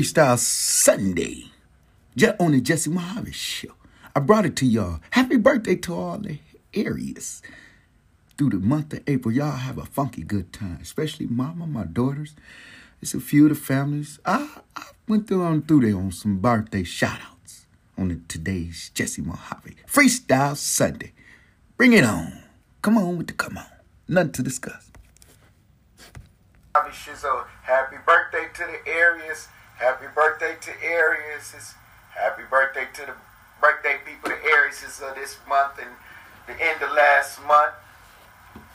Freestyle Sunday, just on the Jesse Mohave Show. I brought it to y'all. Happy birthday to all the Aries. Through the month of April, y'all have a funky good time, especially mama, my daughters. It's a few of the families. I, I went through on through there on some birthday shout outs on the, today's Jesse Mohave Freestyle Sunday. Bring it on. Come on with the come on. Nothing to discuss. Happy birthday to the Aries. Happy birthday to Aries. Happy birthday to the birthday people, the Aries is uh, this month and the end of last month.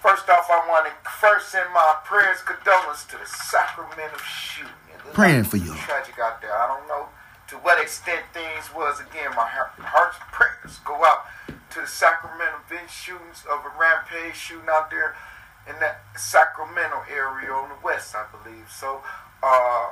First off, I want to first send my prayers, condolences to the Sacramento shooting. Praying for you. Tragic out there. I don't know to what extent things was. Again, my heart's prayers go out to the Sacramento bench shootings of a rampage shooting out there in that Sacramento area on the west, I believe. So, uh,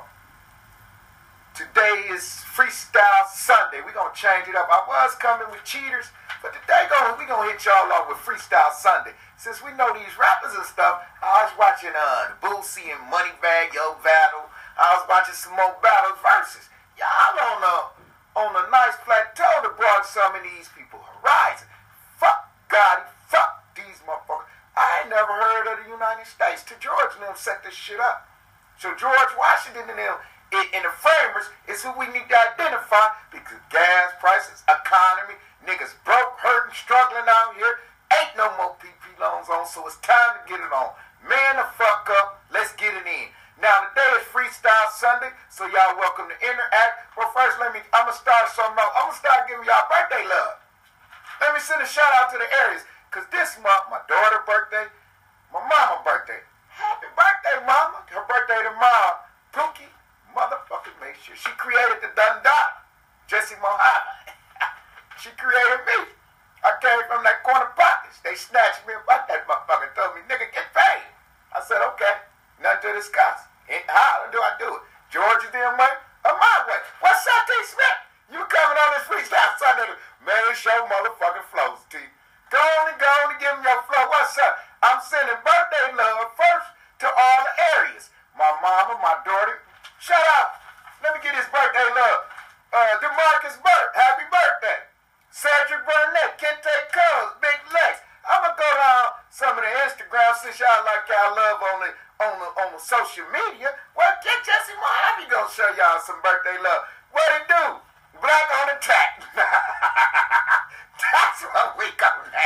today is Freestyle Sunday. We're to change it up. I was coming with cheaters, but today going to hit y'all off with Freestyle Sunday. Since we know these rappers and stuff, I was watching uh, Boosie and Moneybagg Yo battle. I was watching some more battles versus. Y'all on a, on a nice plateau to brought some of these people horizon. Fuck God, fuck these motherfuckers. I ain't never heard of the United States. To George and them set this shit up. So George Washington and them in the framers is who we need to identify because gas prices, economy, niggas broke, hurting, struggling out here. Ain't no more PP loans on, so it's time to get it on. Man the fuck up, let's get it in. Now today is Freestyle Sunday, so y'all welcome to interact. But first, let me, I'm gonna start something else. I'm gonna start giving y'all birthday love. Let me send a shout out to the Aries, cause this month my daughter birthday, my mama birthday. Happy birthday, mama. Her birthday tomorrow. Pookie, motherfucking make sure. She created the Dundee, Jesse Mohave. she created me. I came from that corner pockets. They snatched me about that motherfucker. and Told me, nigga, get paid. I said, okay. Nothing to discuss. How do I do it? Georgia them way or my way? What's up, T. Smith? You coming on this freestyle Sunday? Man, show motherfucking flows, T. Go on and go on and give me your flow. What's up? I'm sending birthday love first to all the Aries. My mama, my daughter, Shut up. Let me get his birthday love. Uh, Demarcus Burt, happy birthday. Cedric Burnett, Kente Cuz, Big Lex. I'm gonna go down some of the Instagram since y'all like y'all love on the on the on the social media. Well, get Jesse Mohave gonna show y'all some birthday love. What it do? Black on the track. That's what we gonna name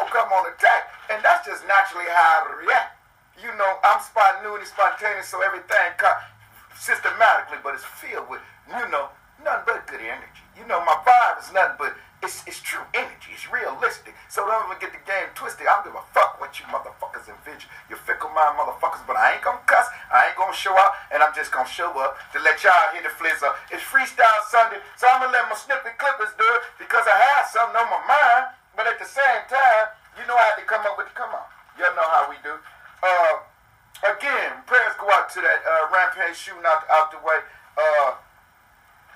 gonna come on attack, and that's just naturally how I react. You know, I'm spontaneous, spontaneous, so everything comes systematically, but it's filled with, you know, nothing but good energy. You know, my vibe is nothing but it's, it's true energy. It's realistic. So don't ever get the game twisted. I don't give a fuck what you motherfuckers envision. You fickle mind motherfuckers, but I ain't gonna cuss. I ain't gonna show up, and I'm just gonna show up to let y'all hear the flizzer. It's Freestyle Sunday, so I'm gonna let my snippet clippers do it because I have something on my mind. But at the same time, you know I had to come up with the come on. Y'all know how we do. Uh, again, prayers go out to that uh, rampage shooting out, out the way. Uh,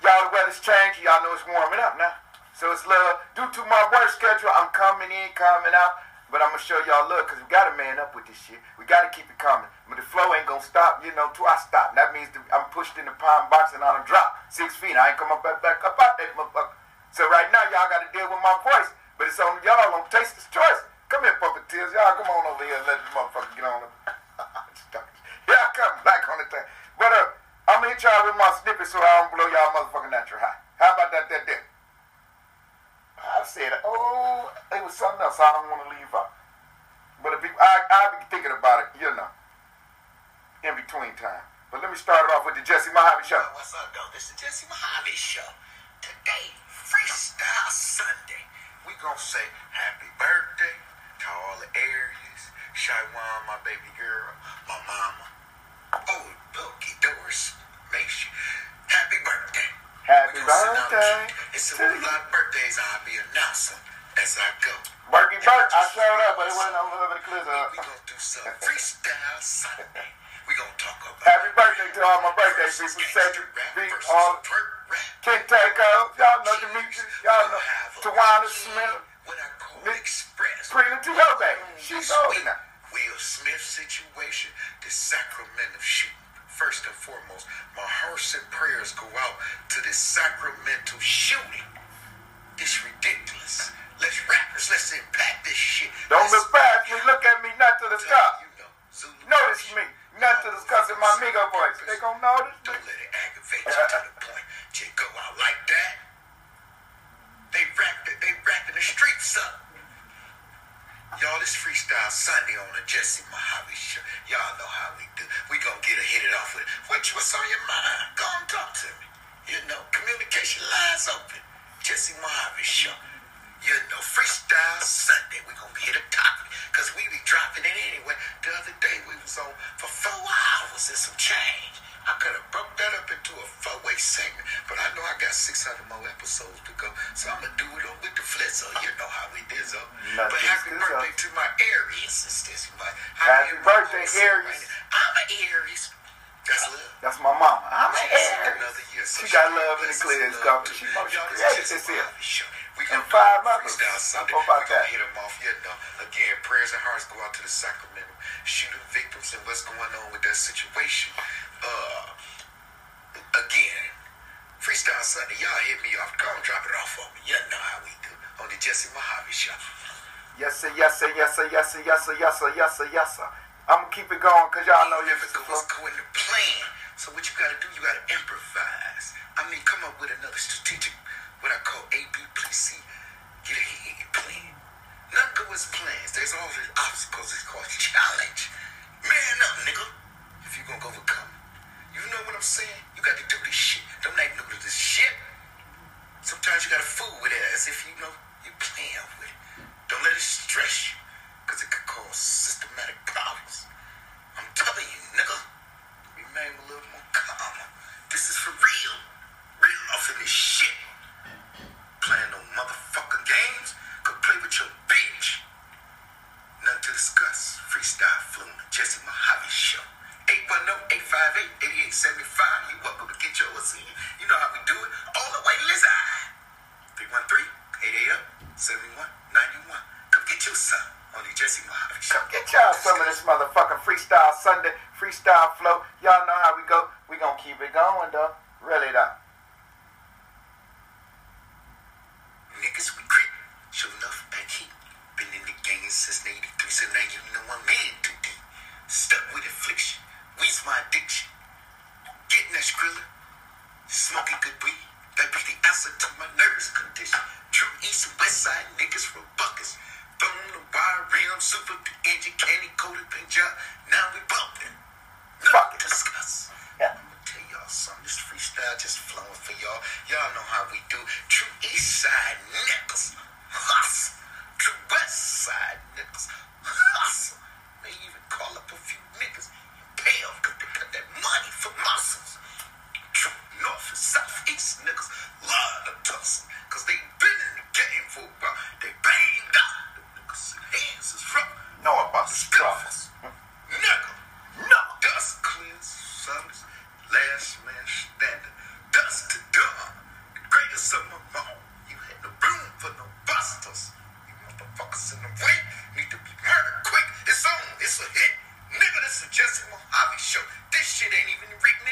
y'all, the weather's changing. Y'all know it's warming up now. So it's love. Due to my work schedule, I'm coming in, coming out. But I'm going to show y'all love because we got to man up with this shit. We got to keep it coming. But the flow ain't going to stop, you know, till I stop. That means the, I'm pushed in the pine box and a drop six feet. I ain't come up back, back up out that motherfucker. So right now, y'all got to deal with my voice. But it's on y'all on Taster's Choice. Come here, puppeteers. Y'all come on over here and let this motherfucker get on the... y'all come back on the thing. But uh, I'm to hit y'all with my snippet so I don't blow y'all motherfucking natural high. How about that, that, that? I said, oh, it was something else I don't want to leave out. But if I, I'll be thinking about it, you know, in between time. But let me start it off with the Jesse Mohave Show. What's up, though? This is the Jesse Mohave Show. Today, Freestyle Sunday. We gonna say happy birthday to all the Aries, Shaiwan, my baby girl, my mama. Oh, Bilky Doris, make sure. Happy birthday. Happy We gonna send birthday. It's a you. lot of birthdays I'll be announcing as I go. Berkey Burke, I showed up, but it wasn't on the clip. Uh. We gonna do some Freestyle Sunday. We gonna talk about Happy birthday to all my birthday people. Cedric, B, all Kentako, y'all know Demetrius, y'all know Tawana Smith, What I call Nick- express. Prina Tiobe. She's old now. Will Smith situation, the Sacramento shooting. First and foremost, my hearts and prayers go out to this Sacramento shooting. It's ridiculous. Let's rappers, let's impact this shit. Don't Let's- look past me, look at me, not to the top. You know, Notice me, not to the sky in my Migo voice. They gonna notice me. Don't let it aggravate you to the point you go out like that. They rap it, they rapping the streets up. Y'all, this freestyle Sunday on the Jesse Mohave show. Y'all know how we do. We gonna get it, hit it off with what what's on your mind. Go and talk to me. You know, communication lines open. Jesse Mohave show. You know, freestyle Sunday. We gonna hit a topic because we be dropping it anyway. The other day we was on for four hours and some change. I could have broke that up into a four-way segment, but I know I got 600 more episodes to go, so I'm gonna do it on with the flizzo. You know how we did, so. But happy birthday up. to my Aries sisters. My, Happy birthday, Aries. I'm an Aries. That's love. That's my mama. I'm an Aries. another year, so She got she love in the clear. It's gone. She must Y'all, create Jesse this here. We In five months. Sunday. How about we that? hit them off, you know. Again, prayers and hearts go out to the Sacramento shooting victims and what's going on with that situation. Uh, again, Freestyle Sunday, y'all hit me off. Go and drop it off on me. Y'all know how we do on the Jesse Mohave Show. Yes sir, yes sir, yes sir, yes sir, yes sir, yes sir, yes sir, yes sir. I'm gonna keep it going because y'all know you If it goes go in the plan. So what you gotta do, you gotta improvise. I mean, come up with another strategic, what I call ABC. Get ahead plan. Nothing go as plans. There's always obstacles. It's called challenge. Man up, nigga. If you gonna go overcome. You know what I'm saying? You got to do this shit. Don't act new to this shit. Sometimes you gotta fool with it as if you know you're playing with it. Don't let it stress you, because it could cause systematic problems. I'm telling you, nigga. Remain a little more calmer. This is for real. Real off in this shit. Playing no motherfucking games. Could play with your bitch. Nothing to discuss. Freestyle the Jesse Mohave Show. 810-858-8875. You welcome to get yours in. You know how we do it. All the way, to Lizzie. 313-880-7191. Come get you some on the Jesse Mohave Show. Come get y'all some of this motherfucking freestyle Sunday, freestyle flow. Y'all know how we go. We gonna keep it going though. Really though. Niggas, we creep. Sure enough, back heat. Been in the game since 83, so now you know I'm in too deep. Stuck with affliction. Weed's my addiction. Getting that skrilla. Smoking good weed. That be the answer to my nervous condition. True east and west side niggas from buckets. Throwing the wire rim, super the engine, candy coated paint job. Now we bumping. Nothing to discuss. Yeah. I'm gonna tell y'all something. This freestyle just flowing for y'all. Y'all know how we do. True east side niggas. Hustle. True west side niggas. Hustle. May even call up a few niggas and pay them to cut that money for muscles. True north and southeast niggas love to tussle. Cause they been in the game for a while. They banged out. The niggas' hands is rough. Know about the struggles. Nigga. No. Dust clears summers. Last man standing. Dust to dawn. The greatest of them all. You had no room for no busters. You motherfuckers in the way need to be murdered quick. It's on. It's a hit. Nigga, this is Jesse Mohave show. This shit ain't even written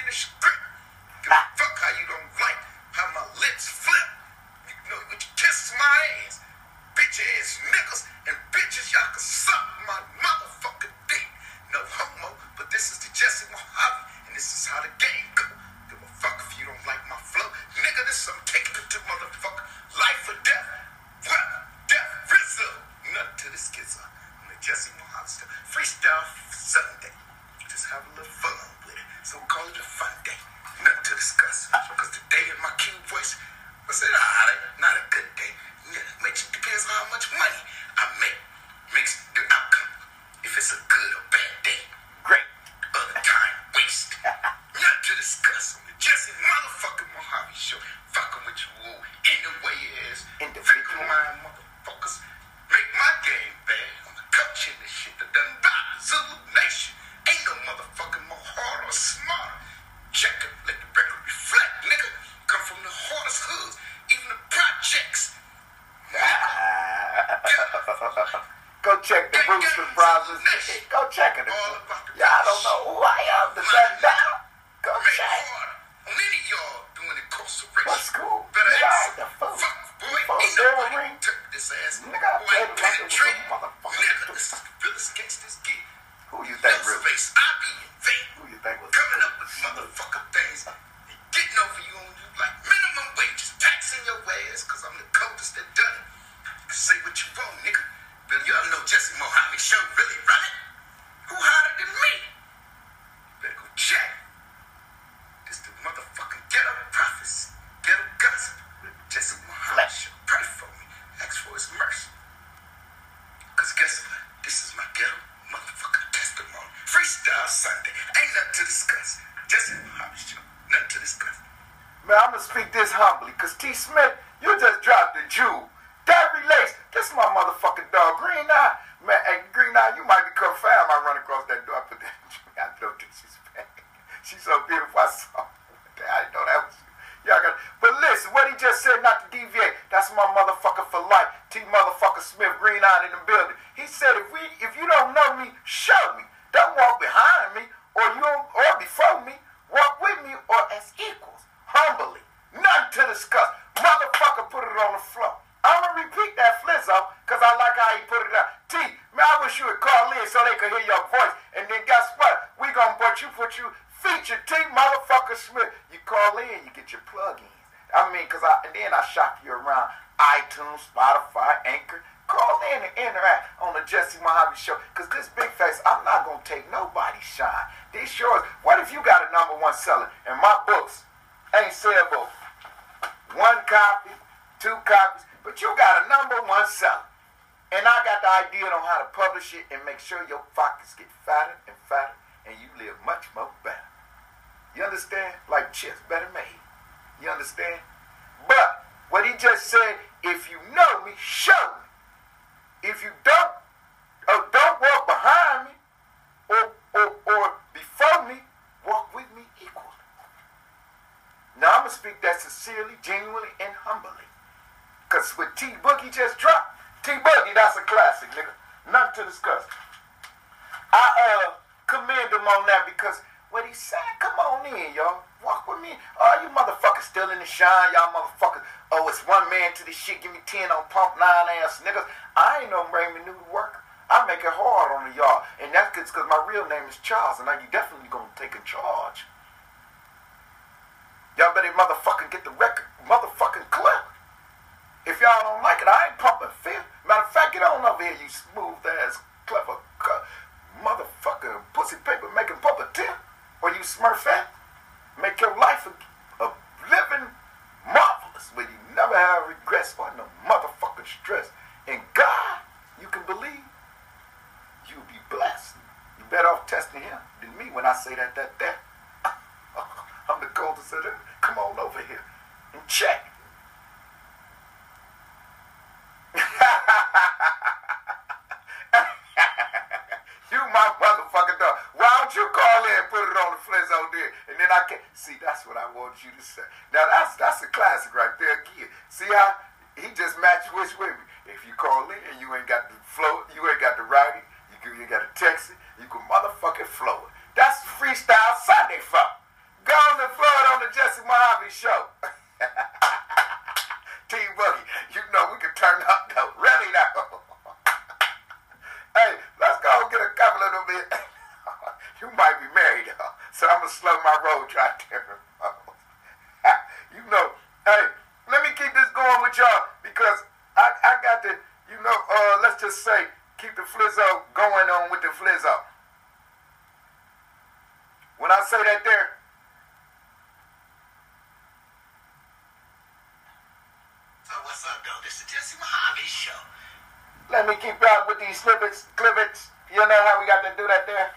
put you, feature T, motherfucker Smith. You call in, you get your plug-ins. I mean, cause I, and then I shop you around iTunes, Spotify, Anchor. Call in and interact on the Jesse Mohave Show. Cause this big face, I'm not gonna take nobody's shine. These shows, what if you got a number one seller and my books ain't sellable? One copy, two copies, but you got a number one seller. And I got the idea on how to publish it and make sure your pockets get fatter and fatter and you live much more better. You understand? Like chips, better made. You understand? But what he just said, if you know me, show me. If you don't, or don't walk behind me, or, or, or before me, walk with me equally. Now I'm going to speak that sincerely, genuinely, and humbly. Because with T Boogie just dropped, T Boogie, that's a classic, nigga. Nothing to discuss. I, uh, commend him on that because what he said, come on in, y'all. Walk with me. All you motherfuckers still in the shine, y'all motherfuckers. Oh, it's one man to this shit. Give me 10 on pump nine ass niggas. I ain't no Raymond New worker. I make it hard on the y'all. And that's because my real name is Charles. And now you definitely gonna take a charge. Y'all better motherfucking get the record motherfucking clip. If y'all don't like it, I ain't pumping fear. Matter of fact, get on over here, you smooth ass, clever, motherfucking pussy paper making puppeteer. Or you smurfette. Make your life a, a living marvelous where you never have regrets or no motherfucking stress. And God, you can believe, you'll be blessed. You better off testing him than me when I say that, that, that. I'm the golden citizen. Come on over here and check. you my motherfucking dog. Why don't you call in and put it on the Flizzo there? And then I can see that's what I want you to say. Now that's that's a classic right there again. See how he just matched which with me. If you call in and you ain't got the flow, you ain't got the writing, you can, you got to text it, you can motherfucking flow it. That's freestyle Sunday fuck. Go on and flow it on the Jesse Mohave show. Team Boogie, you know we can turn up though. Really now. So I'm gonna slow my road right there. you know, hey, let me keep this going with y'all because I, I got to, you know, uh, let's just say, keep the flizzo going on with the flizzo. When I say that there, So what's up, though? This is Jesse Mohave show. let me keep out with these snippets, clippets. You know how we got to do that there?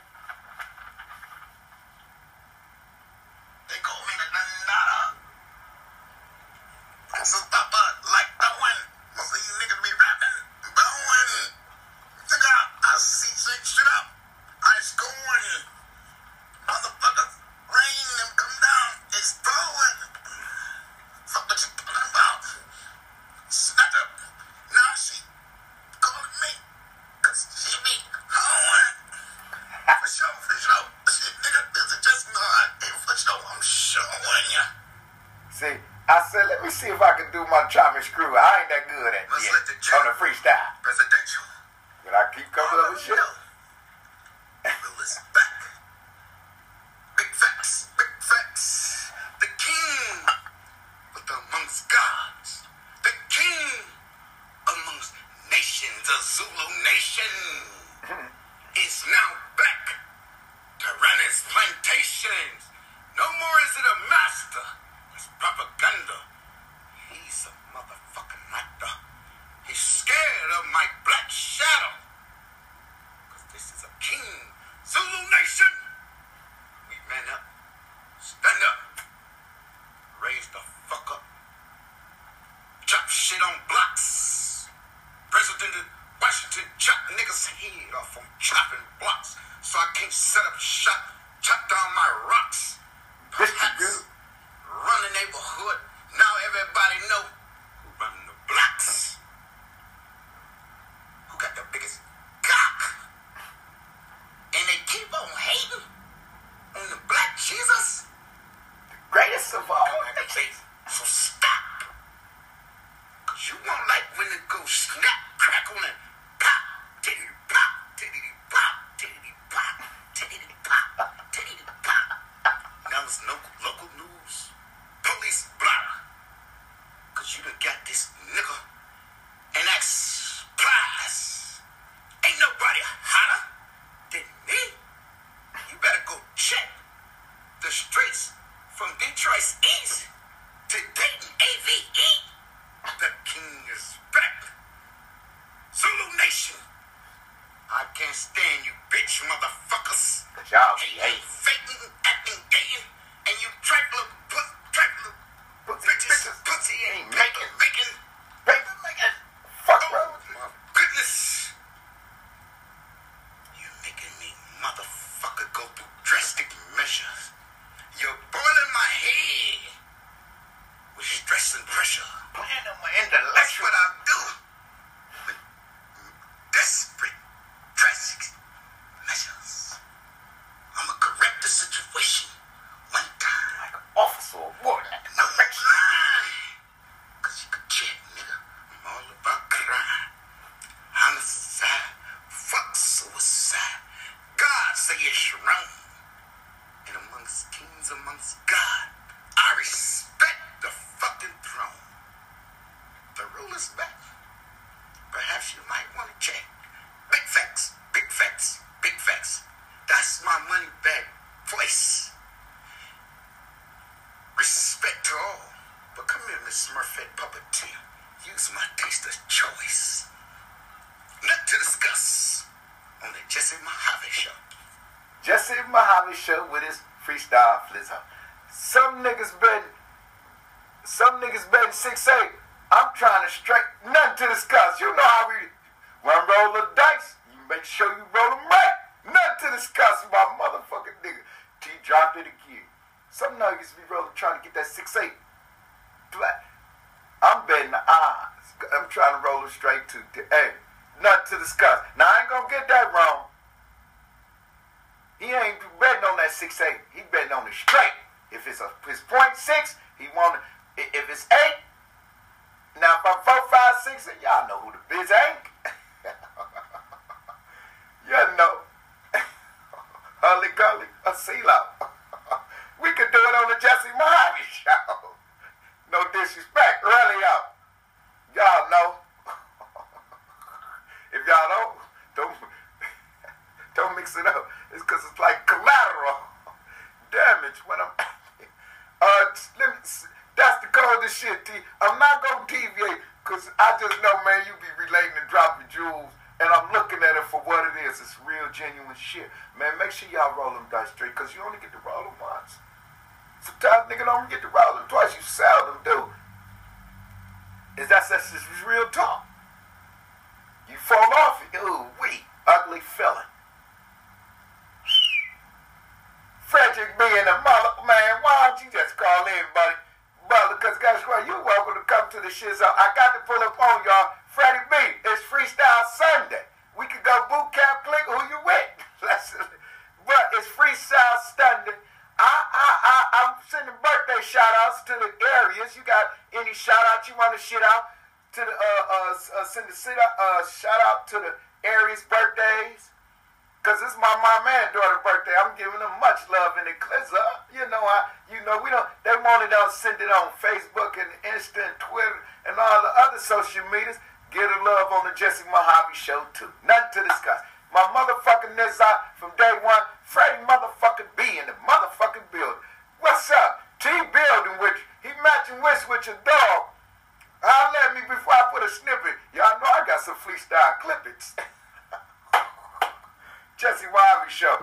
To to. Hey, nothing to discuss. Now I ain't gonna get that wrong. He ain't betting on that six eight. He betting on it straight. If it's a his point six, he want if it's eight. Now if I'm four, five, six, y'all know who the biz ain't. you know. Hully Gully, a CeeLo. we could do it on the Jesse Mohave show. No disrespect, really y'all. Y'all know. if y'all don't, don't don't mix it up. It's because it's like collateral damage when I'm. uh, let me, that's the coldest shit, T. I'm not going to deviate because I just know, man, you be relating and dropping jewels. And I'm looking at it for what it is. It's real, genuine shit. Man, make sure y'all roll them dice straight because you only get to roll them once. Sometimes nigga don't get to roll them twice. You seldom do. Is that that's just real talk? You fall off, ooh, wee, ugly feeling. Frederick being a mother, man, why don't you just call in, buddy? Brother, because guess what? You're welcome to come to the shit zone. I got to pull up on y'all. Freddie B, it's Freestyle Sunday. We could go boot camp click who you with. but it's Freestyle Sunday. I, I, I, I'm sending birthday to the Aries. You got any shout out you want to shit out to the, uh, uh, uh send a sit uh, shout out to the Aries birthdays? Cause it's my mom and daughter birthday. I'm giving them much love in the. You know, I, you know, we don't. They wanted to send it on Facebook and Insta and Twitter and all the other social medias. Get a love on the Jesse Mohave show too. Nothing to discuss. My motherfucking Nizza from day one. Freddie motherfucking B in the motherfucking building. What's up? T building with you. He matching wits with your dog. I'll let me before I put a snippet. Y'all know I got some freestyle clippings. Jesse Wiley Show.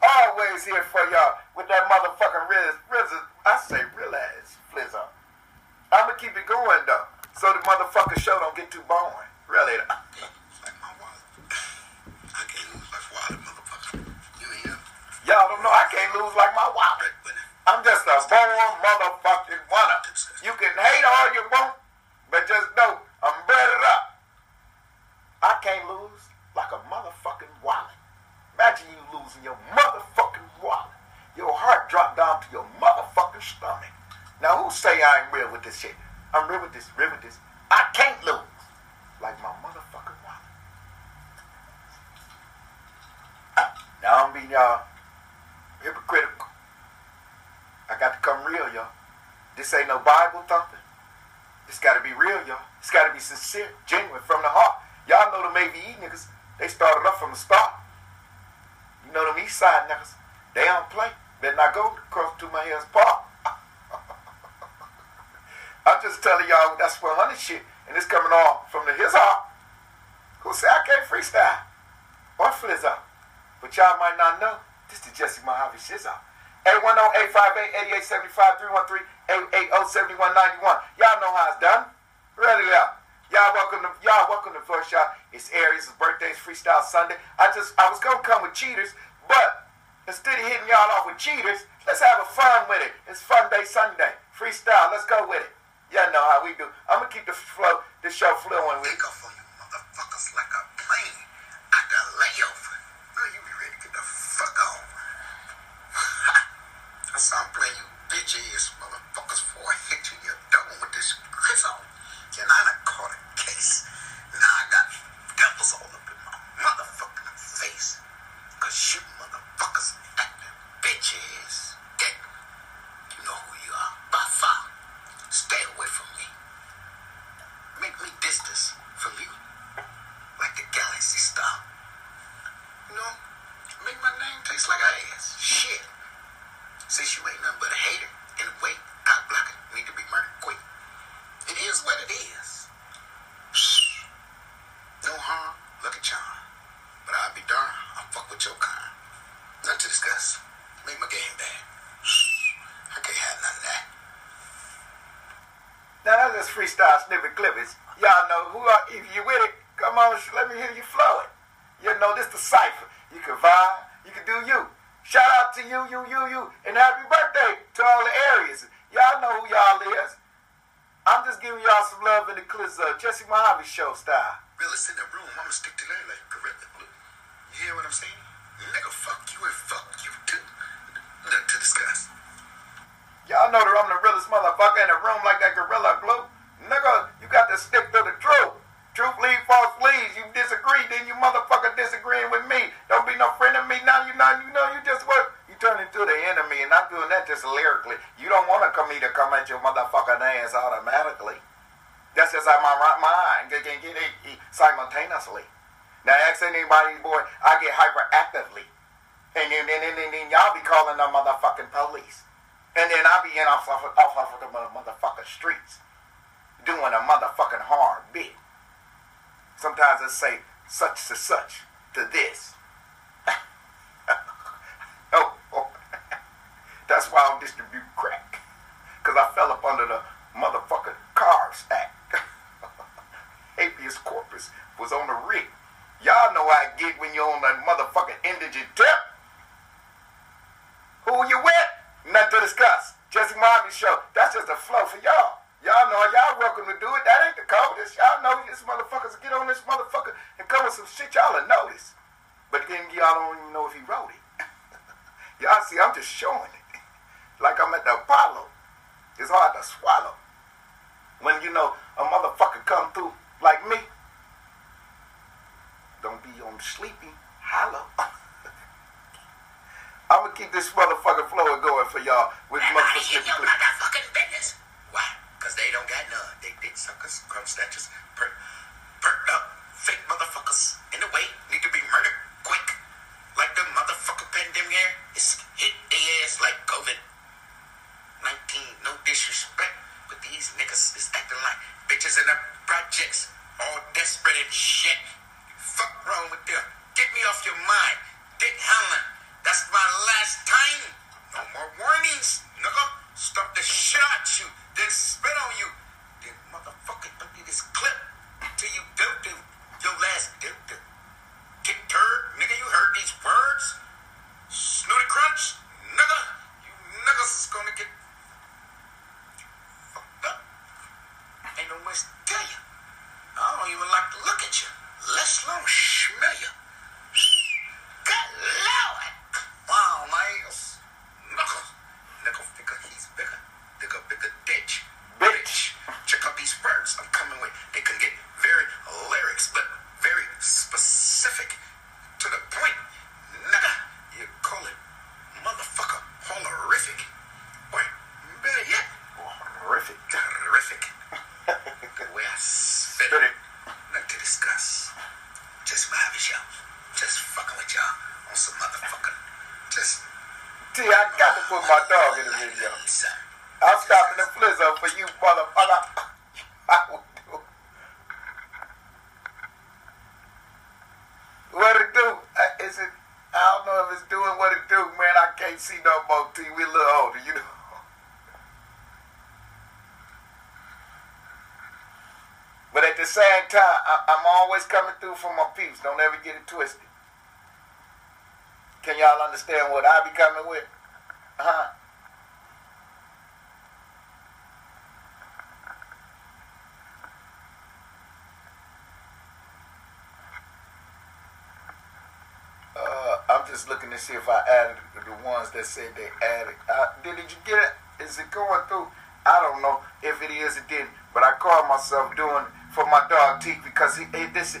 Always here for y'all with that motherfucking Riz, Riz, I say real ass flizzo. I'm gonna keep it going though, so the motherfucking show don't get too boring. Really. though. Like my wallet. I can't lose like wallet, motherfucker. You hear? Y'all don't know I can't lose like my wallet. I'm just a born motherfucking winner. You can hate all you want, but just know I'm better up. I can't lose like a motherfucking wallet. Imagine you losing your motherfucking wallet. Your heart dropped down to your motherfucking stomach. Now who say I ain't real with this shit? I'm real with this, real with this. I can't lose like my motherfucking wallet. Now I'm being y'all hypocritical. I got to come real, y'all. This ain't no Bible thumping. This got to be real, y'all. It's got to be sincere, genuine, from the heart. Y'all know the AVE niggas. They started up from the start. You know them East Side niggas. They don't play. Better not go across to my hills park. I'm just telling y'all that's 100 shit, and it's coming off from the his heart. Who say I can't freestyle or flizz up? But y'all might not know. This is Jesse Mohave Shizzo. 810-858-8875-313-880-7191. Y'all know how it's done. Ready up. Y'all welcome to y'all welcome to First Shot. It's Aries' birthday, it's Freestyle Sunday. I just I was gonna come with cheaters, but instead of hitting y'all off with cheaters, let's have a fun with it. It's Fun Day Sunday. Freestyle, let's go with it. Y'all know how we do. I'm gonna keep the flow, the show flowing with take off on you motherfuckers like a bitch-ass motherfuckers for hitting your dome with this chisel. And I done caught a case. Now I got devils all up in my motherfucking face. Cause you motherfuckers acting bitch-ass. You know who you are by far. Stay away from me. Make me distance from you. Like the galaxy star. You know, make my name taste like ass. Shit. Since you ain't nothing but a hater and a wait, cock blocker, need to be murdered quick. It is what it is. Jesse Mohave show style. spontaneously. Now ask anybody, boy, I get hyperactively. And then, then, then, then y'all be calling the motherfucking police. And then I be in off, off, off, off the motherfucking streets doing a motherfucking hard bit. Sometimes I say such to such to this. the same time, I, am always coming through for my peeps. Don't ever get it twisted. Can y'all understand what I be coming with? Huh? Uh, just looking to see if I added the ones that said they added. Uh, did, did you get it? Is it going through? I don't know if it is. It didn't. But I caught myself doing for my dog Deke because he, this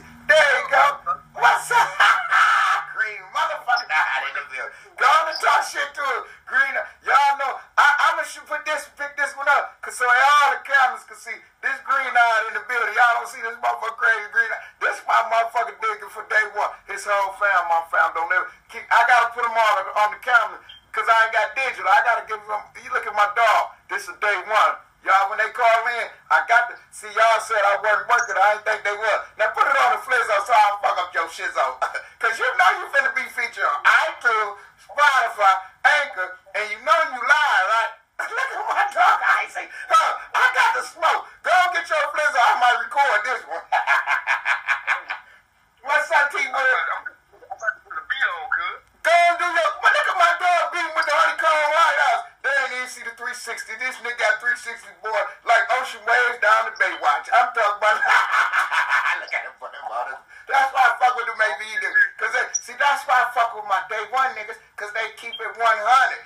about. They want niggas because they keep it 100.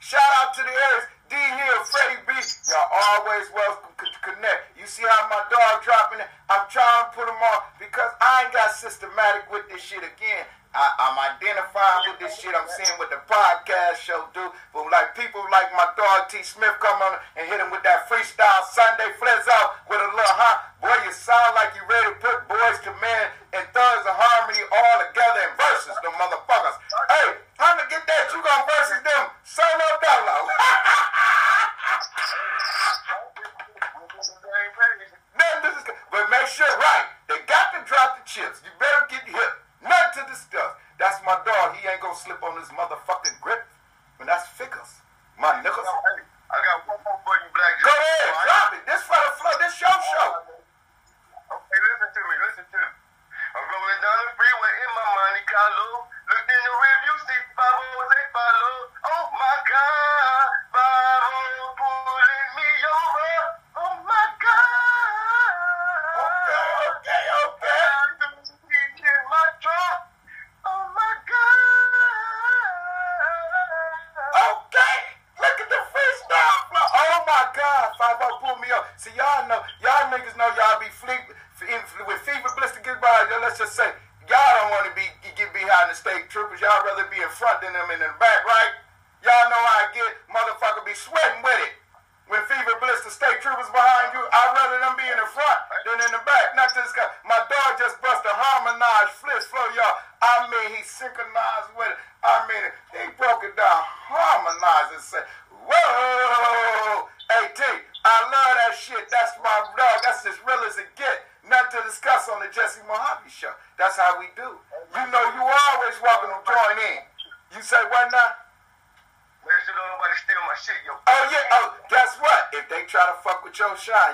Shout out to the Aries. D here, Freddie B. Y'all always welcome to connect. You see how my dog dropping it? I'm trying to put him on because I ain't got systematic with this shit again. I, am identifying with this shit. I'm seeing what the podcast show do. But like people like my dog T. Smith come on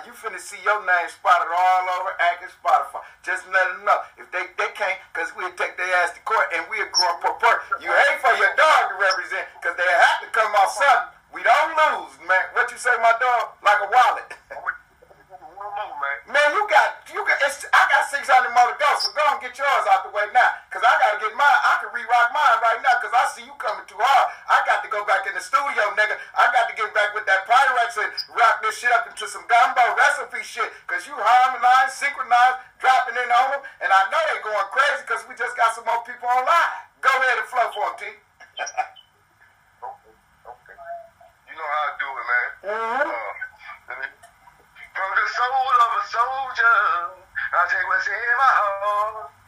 you finna see your name in my home.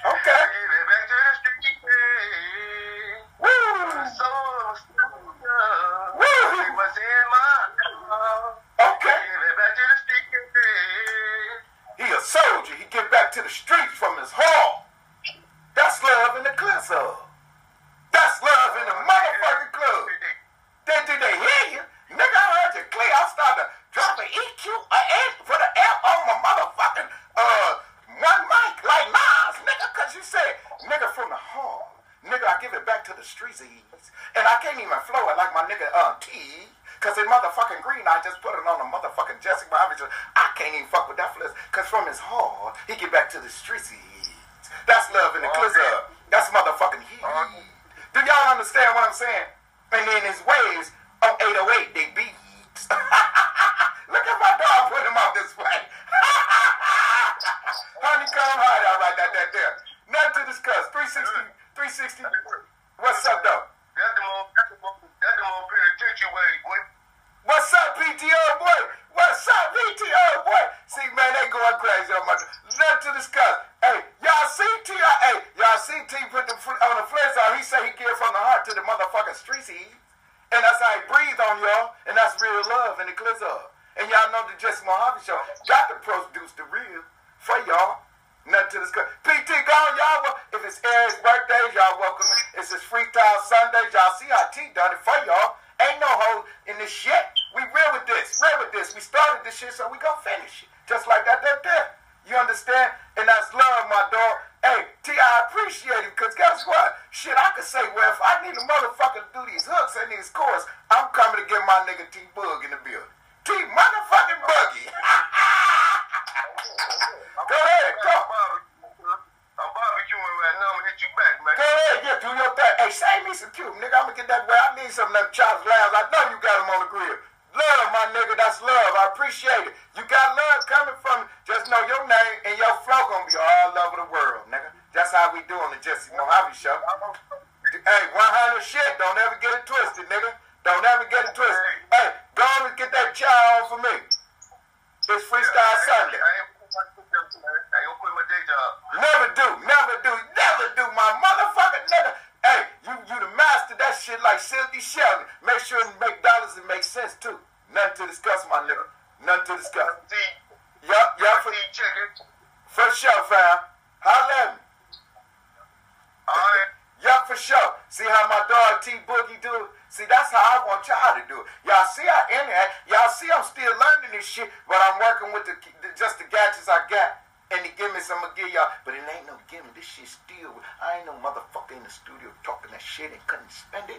See Boogie do it? See, that's how I want y'all to do it. Y'all see I in there. Y'all see I'm still learning this shit, but I'm working with the, just the gadgets I got. And the gimmicks I'm gonna give y'all, but it ain't no gimmick. This shit still. I ain't no motherfucker in the studio talking that shit and couldn't spend it.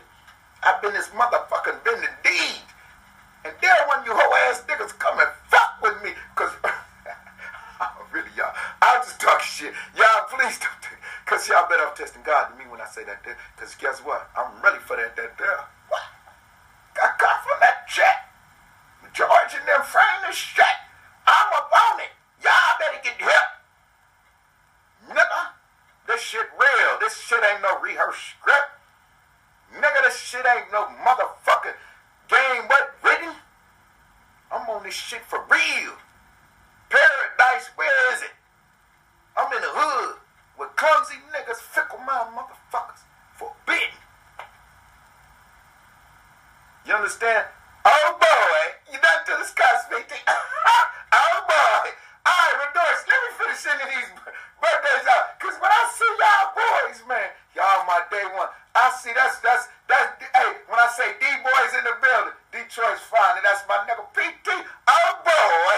I've been this motherfucking been the deed. And then when you whole ass niggas come and fuck with me, cause really y'all, I just talk shit. Y'all please don't, cause y'all better off testing God than me. I say that there, because guess what? I'm ready for that that there. What? I come from that check. George and them framing shit. I'm up on it. Y'all better get help. Nigga, this shit real. This shit ain't no rehearsed script. Nigga, this shit ain't no motherfucking game but written. I'm on this shit for understand? Oh boy, you done to discuss me. oh boy. All right, Redoris, let me finish sending these birthdays out. Cause when I see y'all boys, man, y'all my day one. I see that's that's that's hey, when I say D boys in the building, Detroit's fine, and that's my nigga PT. Oh boy.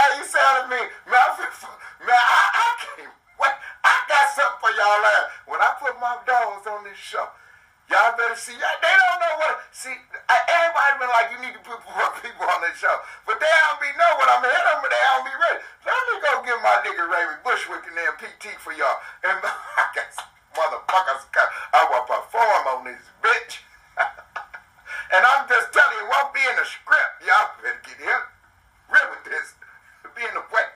hey, you sounded me. Man, I feel, man, I, I can't wait. I got something for y'all. When I put my dogs on this show, Y'all better see. They don't know what. See, everybody been like, you need to put more people on this show, but they don't be know what I'm hit them, but they don't be ready. Let me go get my nigga Raymond Bushwick and then PT for y'all. And I got motherfuckers. I will perform on this bitch. and I'm just telling you, it won't be in the script. Y'all better get him. Rid with this. Be in the way.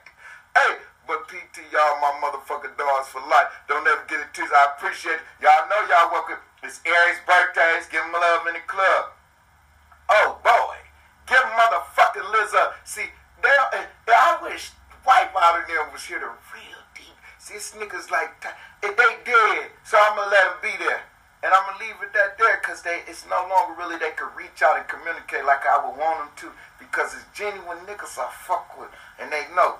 Hey, but PT, y'all my motherfucking dogs for life. Don't ever get it twisted. I appreciate it. Y'all know y'all welcome. It's Aries' birthday. Give him love in the club. Oh, boy. Give motherfucking Liz up. See, they, I wish White out of them was here to real deep. See, this niggas like, if they dead, so I'm going to let them be there. And I'm going to leave it that there because they it's no longer really they could reach out and communicate like I would want them to because it's genuine niggas I fuck with and they know.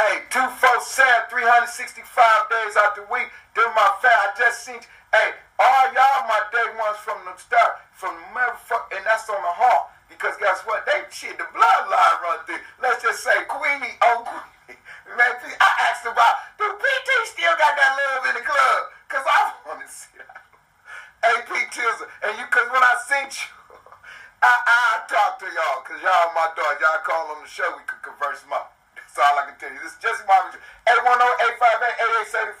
Hey, 247, 365 days out the week. Then my fam, I just seen Hey, all y'all my day ones from the start, from the motherfucker, and that's on the heart. Because guess what? They shit, the bloodline run through. Let's just say Queenie, oh Queenie. I asked about, do PT still got that love in the club? Because I want to see that. AP Tizzle, and you, because when I seen you, I, I talk to y'all, because y'all my dog. Y'all call on the show, we could converse more. That's all I can tell you. This is Jesse Mohave.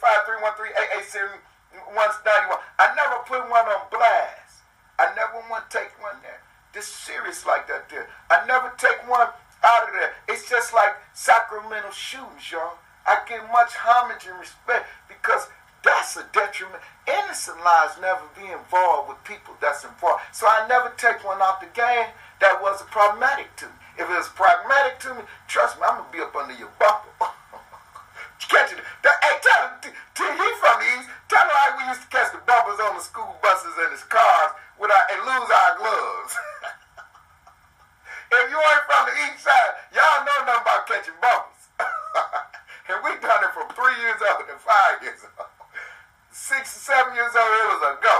810-858-8875, 313-8878. 191. I never put one on blast. I never want to take one there. This serious like that there. I never take one out of there. It's just like Sacramento shoes, y'all. I give much homage and respect because that's a detriment. Innocent lives never be involved with people that's involved. So I never take one out the game that wasn't problematic to me. If it was pragmatic to me, trust me, I'm to be up under your bumper. Catch it. Hey, tell him, he from the East. Tell him like we used to catch the bumpers on the school buses and his cars with our, and lose our gloves. if you ain't from the East Side, y'all know nothing about catching bumpers. and we done it from three years old to five years old. Six, seven years old, it was a go.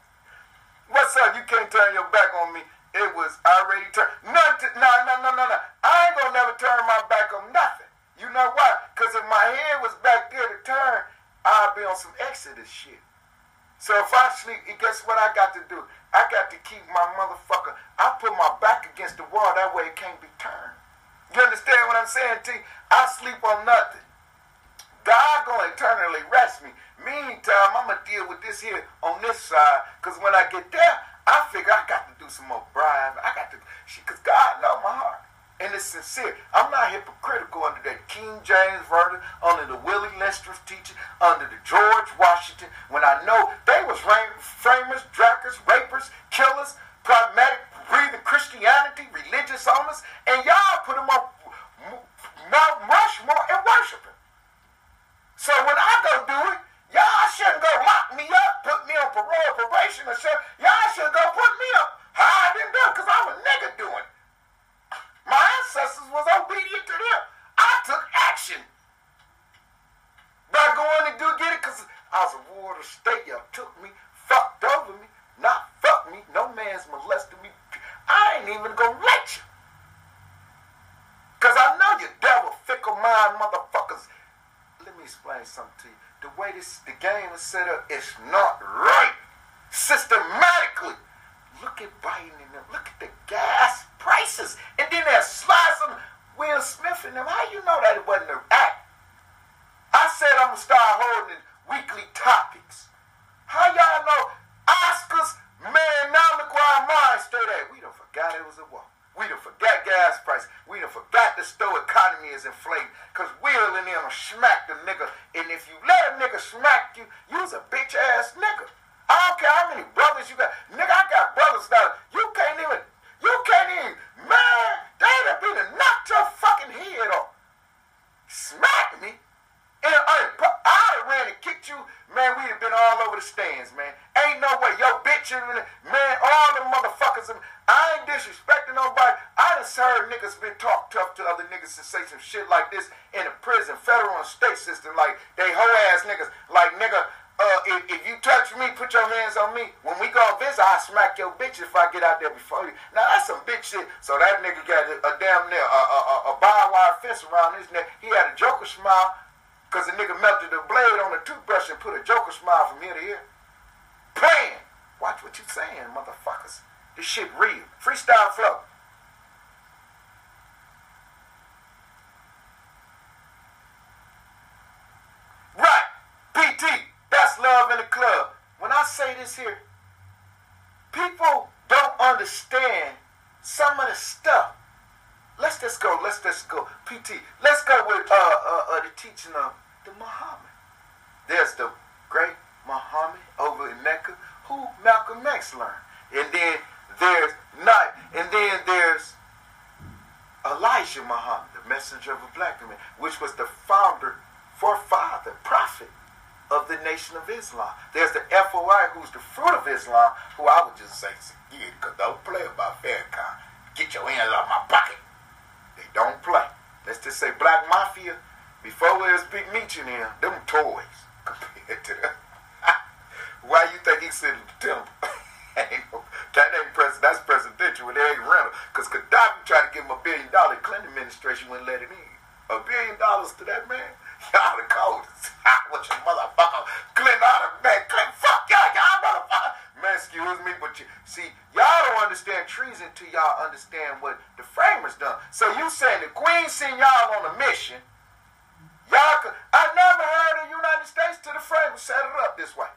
What's up? You can't turn your back on me. It was already turned. No, no, no, no, no, no. I ain't gonna never turn my back on nothing. You know why? Because if my head was back there to turn, I'd be on some Exodus shit. So if I sleep, guess what I got to do? I got to keep my motherfucker. I put my back against the wall. That way it can't be turned. You understand what I'm saying, T? I sleep on nothing. God gonna eternally rest me. Meantime, I'm gonna deal with this here on this side. Cause when I get there, I figure I got to do some more bribe. I got to, cause God know my heart and it's sincere. I'm not hypocritical under that King James version, under the Willie Lester's teaching, under the George Washington, when I know they was framers, draggers, rapers, killers, pragmatic, breathing Christianity, religious owners, and y'all put them up Mount Rushmore and worshiping. So when I go do it, y'all shouldn't go lock me up, put me on parole, probation, or shit. Y'all should go put me up. How I didn't do because I'm a nigga doing. My ancestors was obedient to them. I took action. By going to do get it because I was a ward of state. Y'all took me, fucked over me, not fuck me. No man's molested me. I ain't even gonna let you. Because I know you devil, fickle mind motherfuckers. Me explain something to you. The way this the game is set up, it's not right. Systematically. Look at Biden and them. Look at the gas prices. And then slide some Will Smith in them. How you know that it wasn't an act? I said I'm to start holding weekly topics. How y'all know Oscars? Man, now our mind stayed at. We don't forgot it was a war. We done forgot gas prices. We done forgot the store economy is inflated. Cause we'll in them smack the nigga. And if you let a nigga smack you, you's a bitch ass nigga. I don't care how many brothers you got. Nigga, I got brothers now. You can't even, you can't even, man, they'd have been to knock your fucking head off. Smack me. And uh, I, I'd have ran and kicked you. Man, we'd have been all over the stands, man. To say some shit like this in the prison, federal and state system. Like, they hoe ass niggas. Like, nigga, uh, if, if you touch me, put your hands on me. When we go visit, I smack your bitch if I get out there before you. Now that's some bitch shit. So that nigga got a, a damn near a, a, a, a barbed wire fence around his neck. He had a Joker smile because the nigga melted the blade on the toothbrush and put a Joker smile from here to here. Playing. Watch what you saying, motherfuckers. This shit real. Freestyle flow. Right. PT love in the club. When I say this here, people don't understand some of the stuff. Let's just go. Let's just go. PT. Let's go with uh, uh, uh, the teaching of the Muhammad. There's the great Muhammad over in Mecca, who Malcolm X learned, and then there's not, and then there's Elijah Muhammad, the messenger of a black man, which was the founder, forefather, prophet of the Nation of Islam. There's the FOI, who's the fruit of Islam, who I would just say, yeah, because don't play about Farrakhan. Get your hands off my pocket. They don't play. Let's just say Black Mafia, before there was Big Meech in them toys compared to them. Why you think he said in the temple? that ain't pres- that's presidential with Eric Reynolds. Because Gaddafi tried to give him a billion dollars. Clinton administration wouldn't let it in. A billion dollars to that man? Y'all the coldest. what your motherfucker? Clint Otter, man. Clint, fuck y'all, y'all motherfucker. Man, excuse me, but you see, y'all don't understand treason until y'all understand what the framers done. So you saying the Queen sent y'all on a mission. Y'all could, I never heard the United States to the framers set it up this way.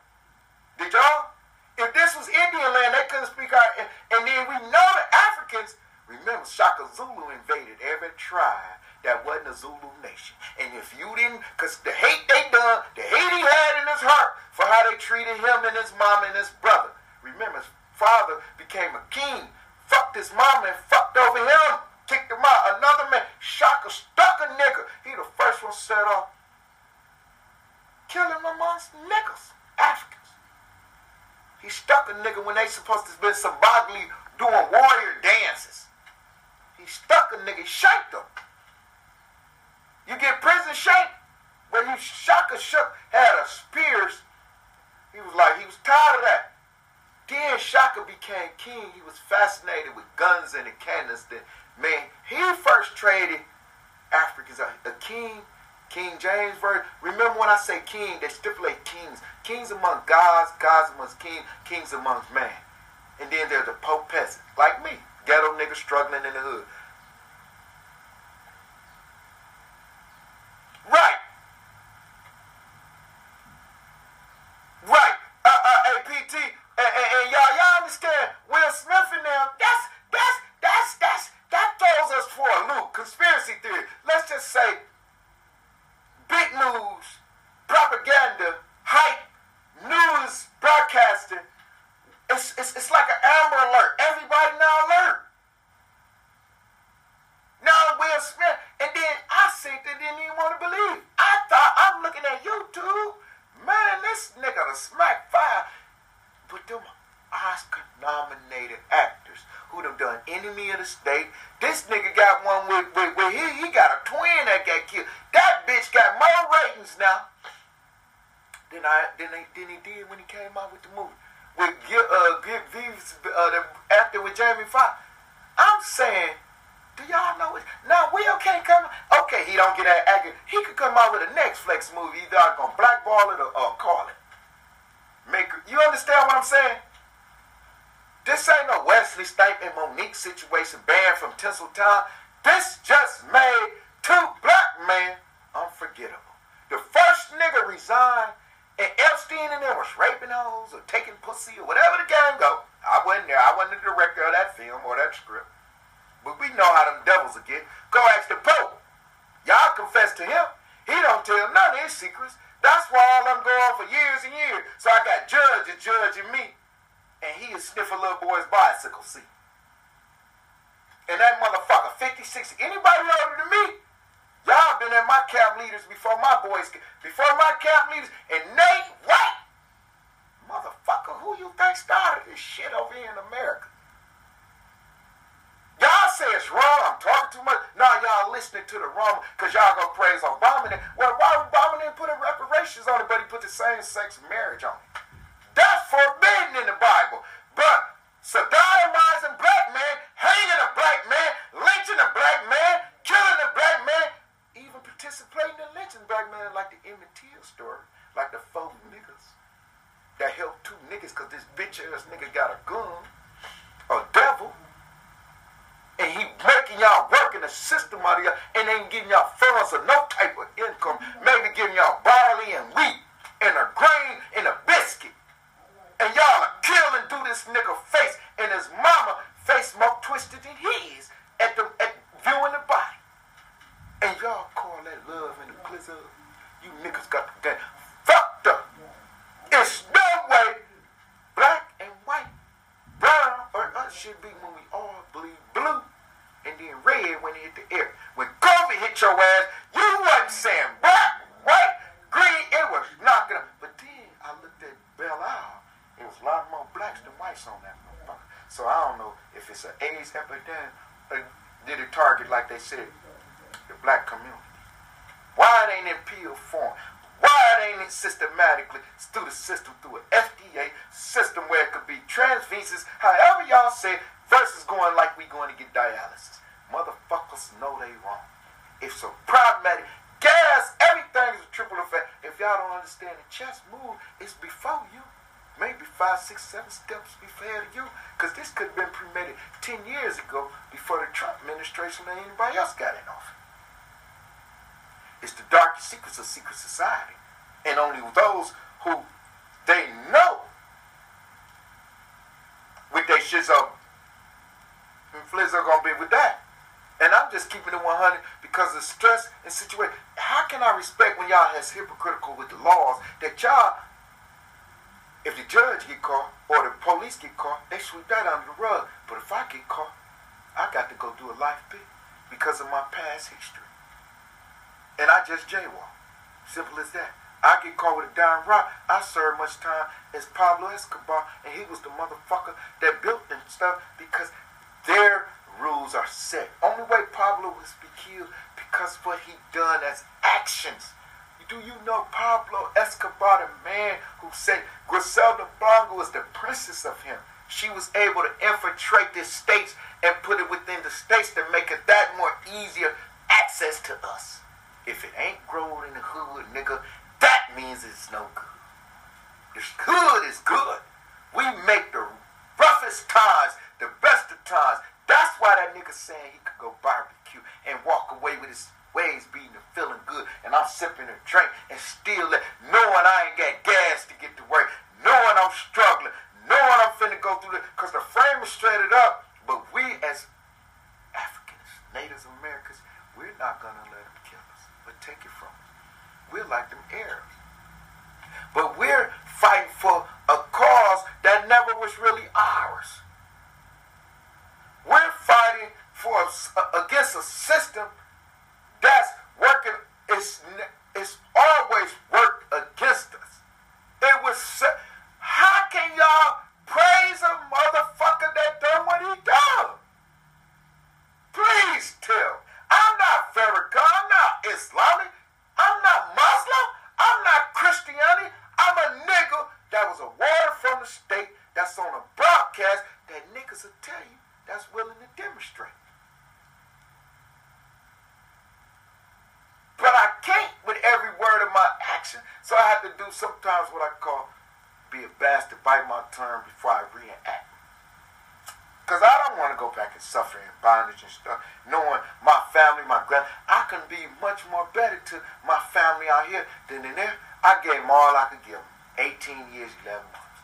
Did y'all? If this was Indian land, they couldn't speak our, and, and then we know the Africans, remember Shaka Zulu invaded every tribe that wasn't a Zulu nation. And if you didn't, because the hate they done, the hate he had in his heart for how they treated him and his mom and his brother. Remember, his father became a king, fucked his mom and fucked over him, kicked him out. Another man, Shaka stuck a nigga. He the first one set off killing amongst niggas, Africans. He stuck a nigga when they supposed to be symbolically doing warrior dances. He stuck a nigga, shaped him. You get prison shape. When you Shaka shook had a spears, he was like, he was tired of that. Then Shaka became king. He was fascinated with guns and the cannons. That man, he first traded Africans. A king, King James version. Remember when I say king, they stipulate kings. Kings among gods, gods amongst kings, kings amongst man. And then there's the pope peasant, like me, ghetto nigga struggling in the hood. Seat. And that motherfucker, 56, anybody older than me, y'all been at my camp leaders before my boys, before my camp leaders, and Nate White think started this shit over here in America. Y'all say it's wrong. I'm talking too much. Now y'all listening to the wrong because y'all gonna praise Obama. Well, why Obama didn't put reparations on it, but he put the same-sex marriage on it. That's forbidden in the Bible. But sodomizing black man, hanging a black man, lynching a black man, killing a black man, even participating in lynching black man like the Emmett Till story, like the four niggas that helped two niggas because this bitch ass nigga got a gun, a devil and he making y'all work in the system out of y'all and ain't getting y'all funds no type of income, maybe giving y'all barley and wheat and a grain and a biscuit. And y'all are killing through this nigga face and his mama face more twisted than his at the at viewing the body. And y'all call that love and the blizzard. You niggas got the game fucked up. It's no way black and white, brown or us should be when we all bleed blue and then red when it hit the air. When COVID hit your ass, you wasn't saying black, white, green, it was knocking up. But then I looked at Belle Isle. It was a lot more blacks than whites on that motherfucker. So I don't know if it's an AIDS epidemic or did it said, the black community. Why it ain't in pill form? Why it ain't it systematically through the system, through an FDA system where it could be transvenous, however y'all say, versus going like we going to get dialysis. Motherfuckers know they wrong. It's so problematic. Gas, everything is a triple effect. If y'all don't understand the chess move, it's before you. Maybe five, six, seven steps before you. Because this could have been premeditated 10 years ago before the Trump administration or anybody else got in office. It's the secrets of secret society. And only those who they know with their shizzle and are gonna be with that. And I'm just keeping it 100 because of stress and situation. How can I respect when y'all has hypocritical with the laws that y'all, if the judge get caught or the police get caught, they sweep that under the rug. But if I get caught, I got to go do a life bit because of my past history. And I just jaywalk. Simple as that. I get caught with a dime rock. I serve much time as Pablo Escobar, and he was the motherfucker that built and stuff because their rules are set. Only way Pablo was be killed because what he done as actions. Do you know Pablo Escobar, the man who said Griselda Blanco was the princess of him? She was able to infiltrate the states and put it within the states to make it that more easier access to us. If it ain't grown in the hood, nigga, that means it's no good. The hood is good. We make the roughest times the best of times. That's why that nigga saying he could go barbecue and walk away with his ways beating and feeling good. And I'm sipping a drink and still let, knowing I ain't got gas to get to work, knowing I'm struggling, knowing I'm finna go through this, because the frame is straightened up. But we as Africans, Native Americans, we're not gonna let them kill us, but take it from us. We're like them Arabs. But we're fighting for a cause that never was really ours. We're fighting for a, against a system that's working. It's, it's always worked against us. It was. How can y'all praise a motherfucker that done what he done? Please tell. I'm not Farrakhan. I'm not Islamic. I'm not Muslim. I'm not Christianity. I'm a nigga that was awarded from the state that's on a broadcast that niggas will tell you that's willing to demonstrate. But I can't with every word of my action, so I have to do sometimes what I call be a bastard, tongue before I react. Because I don't want to go back and suffer in bondage and stuff, knowing my family, my grand. I can be much more better to my family out here than in there. I gave them all I could give them. 18 years, 11 months.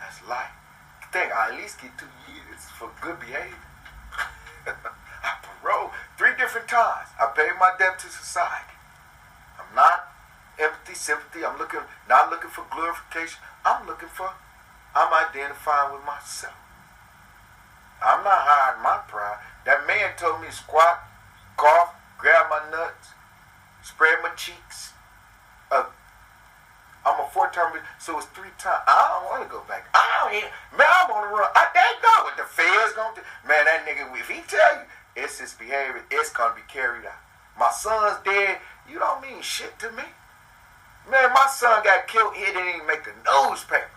That's life. Think I at least get two years for good behavior. I parole three different times. I paid my debt to society. I'm not empathy, sympathy. I'm looking, not looking for glorification. I'm looking for, I'm identifying with myself. I'm not hiding my pride. That man told me to squat, cough, grab my nuts, spread my cheeks. Uh, I'm a four times, so it's three times. I don't want to go back. I don't even, man, I'm on the run. I, they know what the feds gonna do. Man, that nigga, if he tell you it's his behavior, it's gonna be carried out. My son's dead, you don't mean shit to me. Man, my son got killed, he didn't even make the newspaper.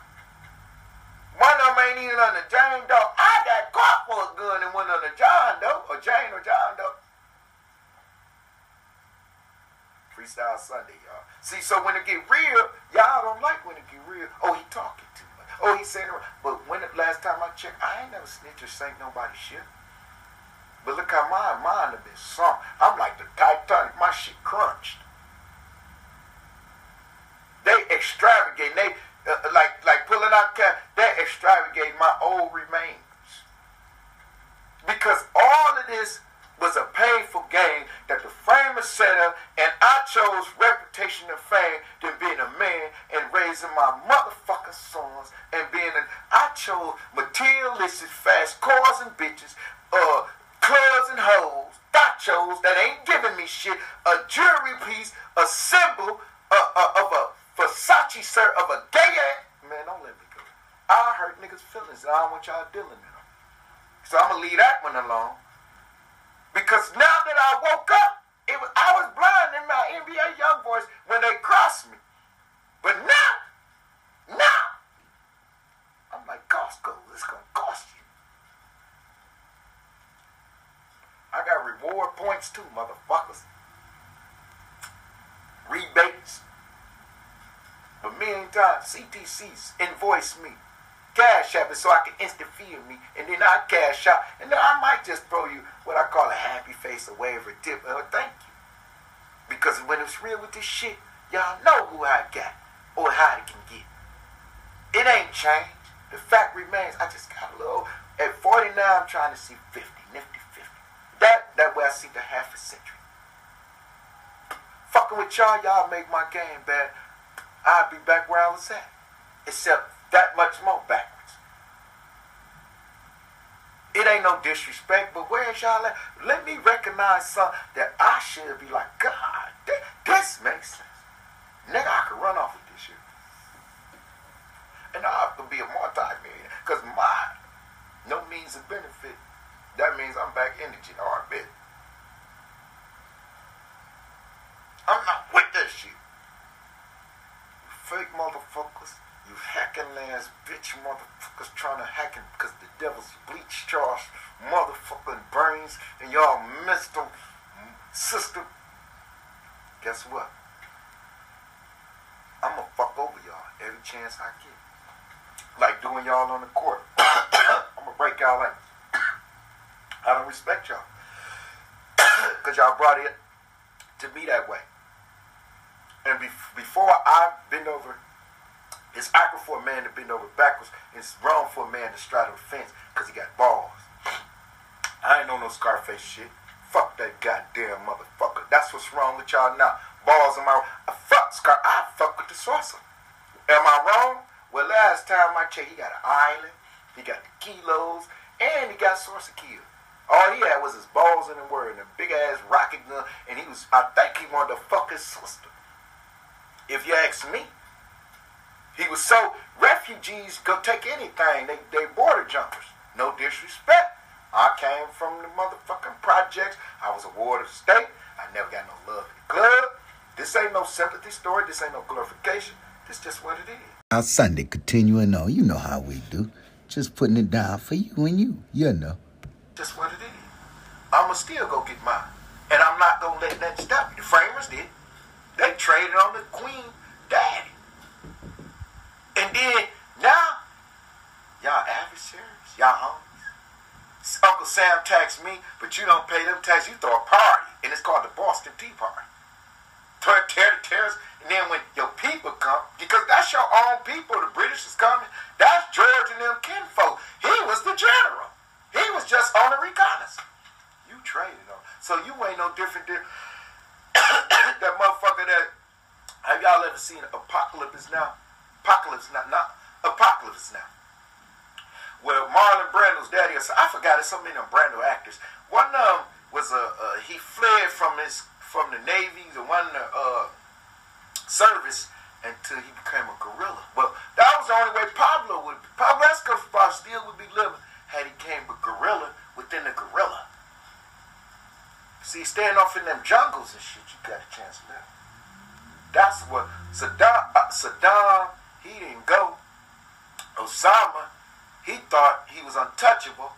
One of them ain't even on the Jane Doe. I got caught for a gun and went on the John Doe, or Jane or John Doe. Freestyle Sunday, y'all. See, so when it get real, y'all don't like when it get real. Oh, he talking too much. Oh, he saying, but when the last time I checked, I ain't never snitched or sank nobody's shit. But look how my mind have been sunk. I'm like the Titanic. My shit crunched. They extravagate. They uh, like like pulling out cash. They extravagate my old remains because all of this was a painful game that the framers set up, and I chose reputation and fame than being a man and raising my motherfucking sons and being an. I chose materialistic, cars and bitches, uh, clubs and hoes, nachos that ain't giving me shit, a jewelry piece, a symbol uh, uh, of a Versace shirt of a gay ass. Man, don't let me go. I hurt niggas' feelings, and I don't want y'all dealing with them. So I'm gonna leave that one alone. Because now that I woke up, it was I was blind in my NBA young Boys when they crossed me. But now, now, I'm like Costco, it's gonna cost you. I got reward points too, motherfuckers. Rebates. But meantime, CTCs invoice me. Cash app it so I can instant feed me, and then I cash out, and then I might just throw you what I call a happy face, a wave, a tip, or a thank you. Because when it's real with this shit, y'all know who I got or how it can get. It ain't changed. The fact remains, I just got a little. At 49, I'm trying to see 50, 50. That way I see the half a century. Fucking with y'all, y'all make my game bad. I'd be back where I was at. Except that much more backwards. It ain't no disrespect, but where's y'all at? Let me recognize something that I should be like, God, that, this makes sense. Nigga, I could run off with this shit. And I could be a multi-millionaire. Because my no means of benefit, that means I'm back in the GR oh, bit. I'm not with this shit. You fake motherfuckers. You hacking ass bitch motherfuckers trying to hack him because the devil's bleach charged motherfucking brains and y'all missed them system. Guess what? I'm gonna fuck over y'all every chance I get. Like doing y'all on the court. I'm gonna break y'all legs. I don't respect y'all. Because y'all brought it to me that way. And be- before I bend over, it's awkward for a man to bend over backwards. It's wrong for a man to straddle the fence because he got balls. I ain't know no Scarface shit. Fuck that goddamn motherfucker. That's what's wrong with y'all now. Balls in my. I fuck Scar. I fuck with the Sosa. Am I wrong? Well, last time I checked, he got an island, he got the kilos, and he got Sosa kill. All he had was his balls in the word and a big ass rocket gun, and he was. I think he wanted to fuck his sister. If you ask me. He was so refugees go take anything. They they border jumpers. No disrespect. I came from the motherfucking projects. I was a ward of the state. I never got no love in the club. This ain't no sympathy story. This ain't no glorification. This just what it is. Our Sunday continuing on. You know how we do. Just putting it down for you and you. You know. Just what. I'ma still go get mine. And I'm not gonna let that stop me. The framers did. They traded on the queen daddy. And then now, y'all adversaries, y'all homies. Uncle Sam taxed me, but you don't pay them tax. You throw a party, and it's called the Boston Tea Party. Tear, tear terrorists, and then when your people come, because that's your own people, the British is coming. That's George and them kinfolk. He was the general. He was just on the reconnaissance. Traded on, so you ain't no different than that motherfucker that. Have y'all ever seen Apocalypse Now? Apocalypse Now, not Apocalypse Now. Well, Marlon Brando's daddy, I forgot it's so many of Brando actors. One of them was a uh, he fled from his from the Navy, the one uh, service, until he became a guerrilla. Well, that was the only way Pablo would. Pablo Escobar still would be living had he came a guerrilla within the guerrilla. See, staying off in them jungles and shit, you got a chance live. That's what Saddam. Uh, Saddam, he didn't go. Osama, he thought he was untouchable,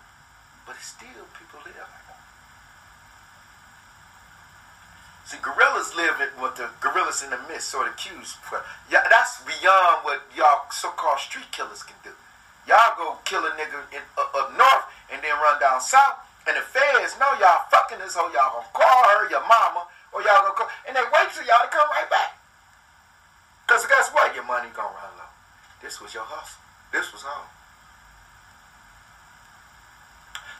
but still people live. See, gorillas live in what the gorillas in the mist sort of cues. Yeah, that's beyond what y'all so-called street killers can do. Y'all go kill a nigga in, uh, up north and then run down south, and the feds know y'all fucking this hoe. Y'all gonna call her your mama, or y'all gonna call, and they wait for y'all to come right back. Cause guess what? Your money gonna run low. This was your hustle. This was home.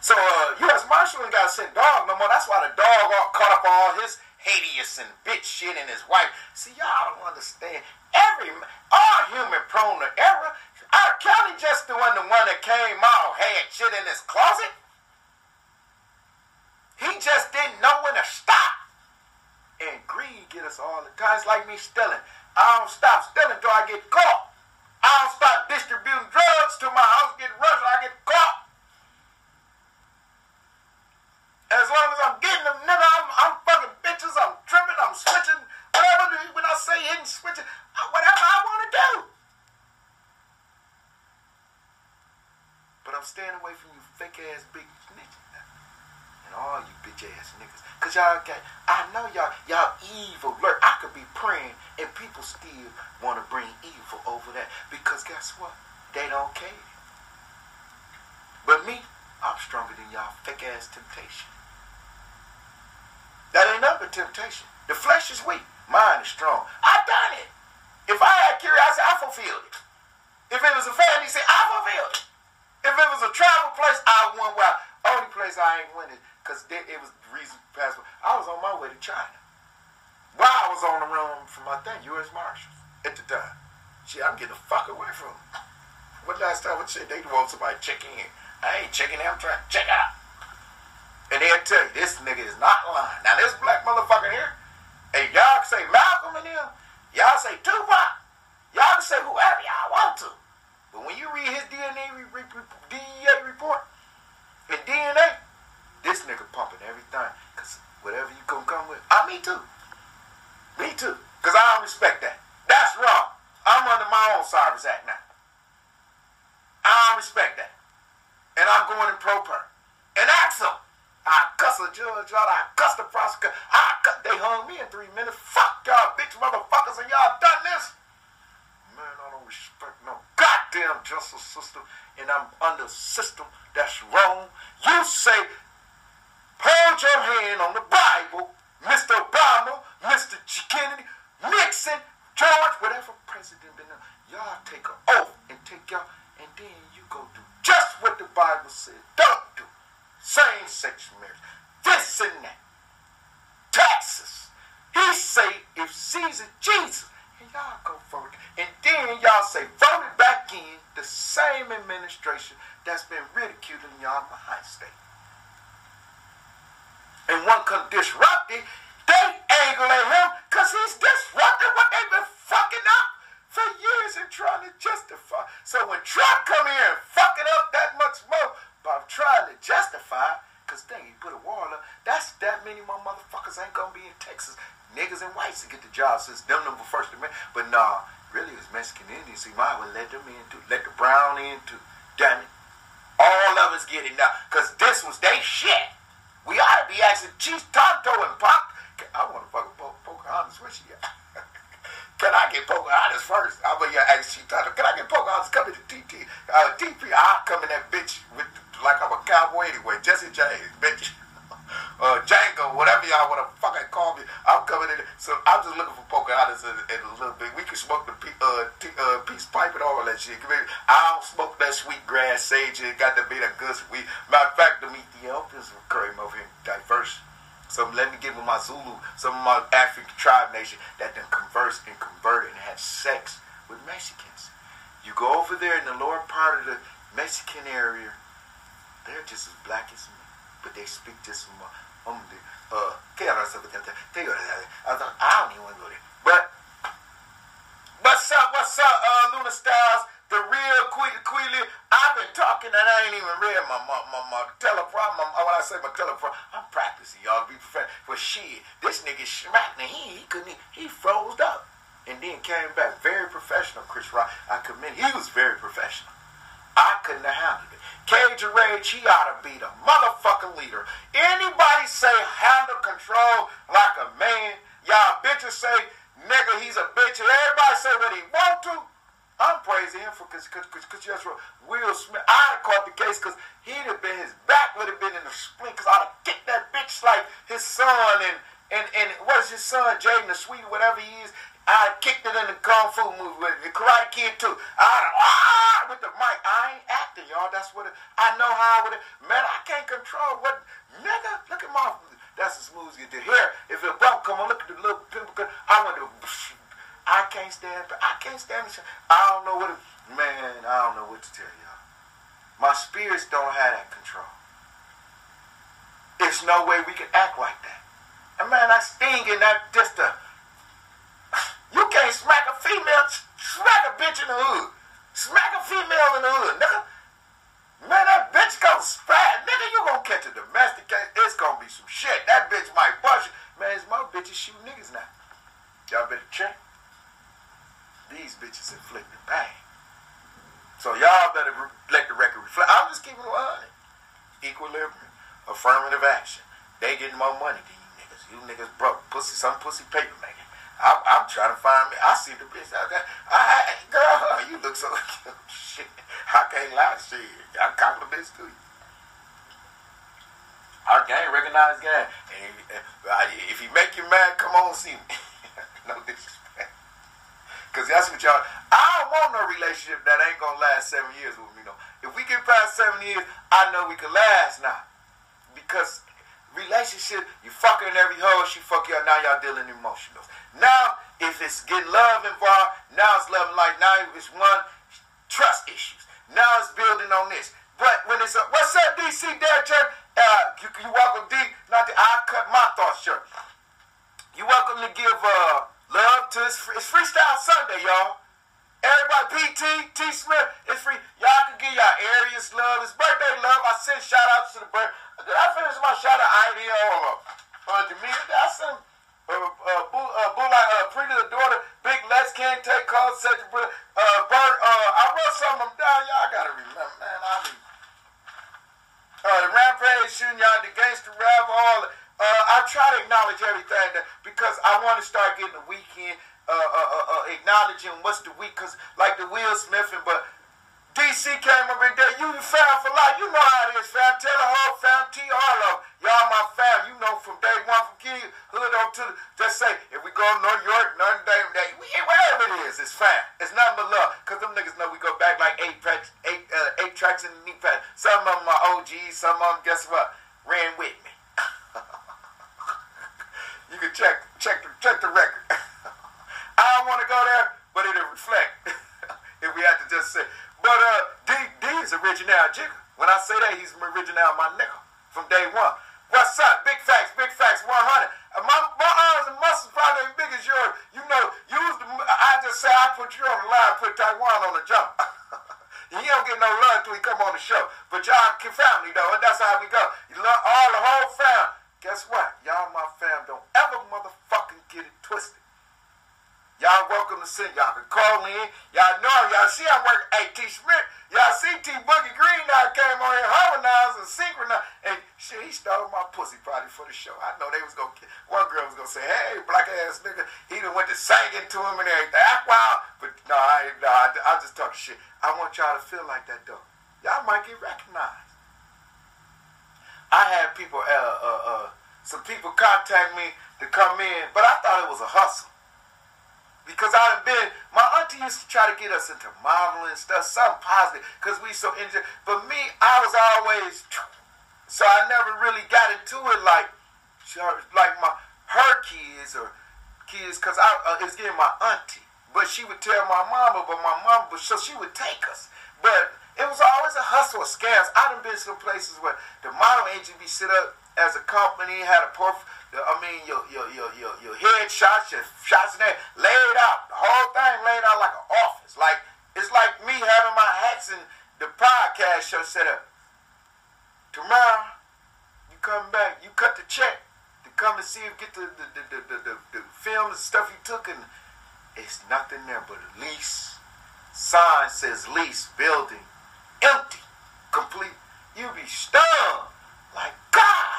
So uh, U.S. Marshal ain't got to send dog no more. That's why the dog caught up all his hideous and bitch shit and his wife. See, y'all don't understand. Every all human prone to error. R. Kelly just the one, the one that came out had shit in his closet. He just didn't know when to stop. And greed get us all the time. It's like me stealing. I don't stop stealing until I get caught. I don't stop distributing drugs till my house get rushed. I get caught. As long as I'm getting them, nigga, I'm, I'm fucking bitches, I'm tripping, I'm switching, whatever, when I say hitting, switching, whatever I want to do. But I'm staying away from you fake ass big all you bitch ass niggas. Cause y'all got, I know y'all, y'all evil. I could be praying and people still want to bring evil over that. Because guess what? They don't care. But me, I'm stronger than y'all fake ass temptation. That ain't nothing but temptation. The flesh is weak. Mine is strong. I done it. If I had curiosity, I fulfilled it. If it was a family, say I fulfilled it. If it was a travel place, I won. well. Only place I ain't is because it was reason passport. I was on my way to China. While I was on the run from my thing, U.S. Marshals at the time. Shit, I'm getting the fuck away from them. What last time I said they want somebody checking in? I ain't checking in, I'm trying to check out. And they'll tell you, this nigga is not lying. Now, this black motherfucker here, and y'all can say Malcolm and him, y'all say Tupac, y'all can say whoever y'all want to. But when you read his DNA, re- re- DEA report and DNA, this nigga pumping everything. Because whatever you gonna come with, I, me too. Me too. Because I don't respect that. That's wrong. I'm under my own Cyrus Act now. I don't respect that. And I'm going in pro per. And Axel. I cuss a judge out. I cuss the prosecutor. I cuss. They hung me in three minutes. Fuck y'all bitch motherfuckers and y'all done this. Man, I don't respect no goddamn justice system. And I'm under a system that's wrong. You say, hold your hand on the Bible. Mr. Obama, Mr. G. Kennedy, Nixon, George, whatever president been. Y'all take an oath and take y'all, and then you go do just what the Bible said. Don't do same sex marriage, this and that. Texas. He say if Caesar Jesus, and y'all go vote. And then y'all say vote it back in the same administration that's been ridiculing y'all behind state. And one could disrupt it, they angle at him because he's disrupting what they've been fucking up for years and trying to justify. So when Trump come here and fuck it up that much more, by trying to justify, because dang, he put a wall up, that's that many more motherfuckers ain't gonna be in Texas. Niggas and whites to get the job since them number first amendment. But nah, really it was Mexican Indians. See, might well let them in too. Let the brown in too. Damn it. All of us get it now. Cause this was they shit. We ought to be asking Chief Tonto and Pop. I want to fucking po- Pocahontas. Where she at? Can I get Pocahontas first? I'm gonna ask Chief Tonto. Can I get Pocahontas coming to TT? Uh, I'll come in that bitch with like I'm a cowboy anyway. Jesse James, bitch. Uh, Django, whatever y'all want to fucking call me, I'm coming in. So I'm just looking for Pocahontas in a little bit. We can smoke the uh, t- uh, peace pipe and all that shit. I don't smoke that sweet grass sage. It got to be that good sweet. Matter of fact, the Ethiopians came over here diverse. So let me give them my Zulu, some of my African tribe nation that then converse and convert and have sex with Mexicans. You go over there in the lower part of the Mexican area, they're just as black as me, but they speak um, um the uh I thought I don't even want to go there. But but saw what uh Luna Styles, the real Queely. I've been talking and I ain't even read my my my, my teleprompter. My, when I say my teleprompter, I'm practicing, y'all. Be. For shit, this nigga smacked me. He he couldn't. He froze up and then came back very professional. Chris Rock, I commend. He was very professional. I couldn't have handled it. Cage of Rage, he ought to be the motherfucking leader. Anybody say handle control like a man? Y'all bitches say, nigga, he's a bitch. And everybody say what he want to. I'm praising him for because just Will Smith. I'd have caught the case because he'd have been his back would have been in the splint because I'd have kicked that bitch like his son and and and what is his son Jaden the sweet whatever he is. I kicked it in the Kung Fu movie with the Karate Kid too. I ah, with the mic. I ain't acting, y'all. That's what it, I know how I would. Man, I can't control what nigga. Look at my. That's as smooth as you did. Here, if a bump come on, look at the little pimple. I want to. I can't stand. I can't stand. I don't know what. It, man, I don't know what to tell y'all. My spirits don't have that control. There's no way we can act like that. And man, I sting in that just a smack a female, smack a bitch in the hood. Smack a female in the hood, nigga. Man, that bitch gonna spat. Nigga, you gonna catch a domestic case. It's gonna be some shit. That bitch might bust you. Man, it's my bitches shoot niggas now. Y'all better check. These bitches inflicting pain. So y'all better let the record reflect. I'm just keeping it 100. Equilibrium. Affirmative action. They getting more money than you niggas. You niggas broke. Pussy, some pussy paper making. I'm, I'm trying to find me. I see the bitch out there. I, girl, you look so shit. I can't lie. Shit, I compliments to you. Our gang recognize gang. And uh, if, if he make you mad, come on see me. no disrespect. Cause that's what y'all. I don't want no relationship that ain't gonna last seven years with me. No. If we get past seven years, I know we can last now. Because relationship, you fucking every hoe, she fuck you now y'all dealing emotional. Now, if it's getting love involved, now it's love and life. Now it's one trust issues. Now it's building on this. But when it's a, what's up, DC Derek Church? Uh, you, you welcome D. Not the I cut my thoughts shirt. You welcome to give uh, love to it's, it's Freestyle Sunday, y'all. Everybody, PT, T Smith, it's free. Y'all can give y'all Aries love. It's birthday love. I send shout outs to the bird. Did I finish my shot out idea or uh, I send uh, uh, Boo, uh, like, uh, Pretty the daughter, Big Les can't take calls, such a uh, Bird, uh, I wrote some of them down, y'all gotta remember, man, I mean, uh, the Rampage shooting, y'all, the Gangster Rap, all, uh, I try to acknowledge everything that, because I want to start getting the weekend, uh, uh, uh, uh, acknowledging what's the week, because like the Will Smith, and, but DC came up in there. You fam for life. You know how it is, fam. Tell the whole fam, T all of Y'all my fam. You know from day one, from kid, hood on to just say, if we go to New York, Notre Dame, day, we, wherever it is, it's fam. It's nothing but love. Because them niggas know we go back like eight tracks, eight, uh, eight tracks in the knee pad. Some of them are OGs, some of them, guess what, ran with me. you can check, check, the, check the record. I don't want to go there, but it'll reflect. if we had to just say, but uh, D, D is original jigger. When I say that, he's original my nigga from day one. What's up? Big facts, big facts, 100. Uh, my, my arms and muscles probably as big as yours. You know, use the, I just say I put you on the line, put Taiwan on the jump. he don't get no love till he come on the show. But y'all can family though, and that's how we go. You love all the whole fam. Guess what? Y'all my fam don't ever motherfucking get it twisted. Y'all welcome to send. Y'all can call in. Y'all know Y'all see I'm working. Hey, T. Smith. Y'all see T. Boogie Green now came on here harmonized and synchronized. And shit, he stole my pussy probably for the show. I know they was going to, one girl was going to say, hey, black ass nigga. He done went to singing to him and everything. That's wild. But no, I, no, I, I just talk shit. I want y'all to feel like that though. Y'all might get recognized. I had people, uh, uh, uh, some people contact me to come in, but I thought it was a hustle. Because I've been, my auntie used to try to get us into modeling stuff, something positive, because we so into. But me, I was always, so I never really got into it like, like my her kids or kids, because I uh, it's getting my auntie. But she would tell my mama, but my mama, but so she would take us. But it was always a hustle of scams. I done been some places where the model agency set up as a company, had a portfolio I mean, your your your your, your head shots, your shots in there, laid out. The whole thing laid out like an office. Like It's like me having my hats and the podcast show set up. Tomorrow, you come back, you cut the check to come and see if get the the, the, the, the, the film and stuff you took and it's nothing there but a lease. Sign says lease, building, empty, complete. You be stunned. Like, God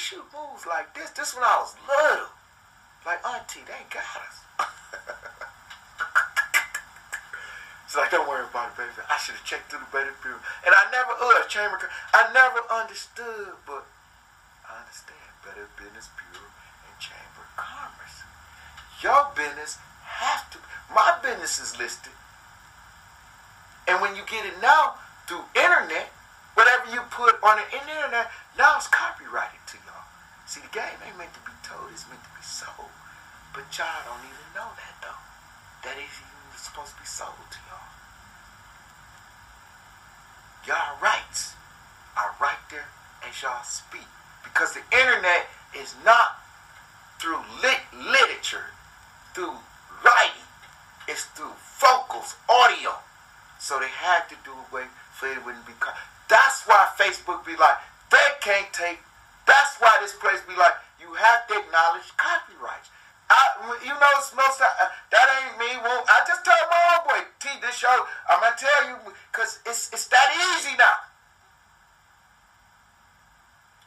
shoot moves like this. This when I was little. Like, auntie, they got us. It's like, don't worry about it, baby. I should have checked through the Better Bureau. And I never, uh, chamber, I never understood, but I understand Better Business Bureau and Chamber of Commerce. Your business has to, my business is listed. And when you get it now through internet, whatever you put on the internet, now it's copyrighted. See, the game ain't meant to be told, it's meant to be sold. But y'all don't even know that, though. That is even supposed to be sold to y'all. Y'all rights are right there as y'all speak. Because the internet is not through lit literature, through writing. It's through vocals, audio. So they had to do away so it wouldn't be. That's why Facebook be like, they can't take. Why this place be like, you have to acknowledge copyrights. I, you know, most uh, that ain't me. Well, I just told my old boy, T, this show, I'm gonna tell you, cause it's it's that easy now.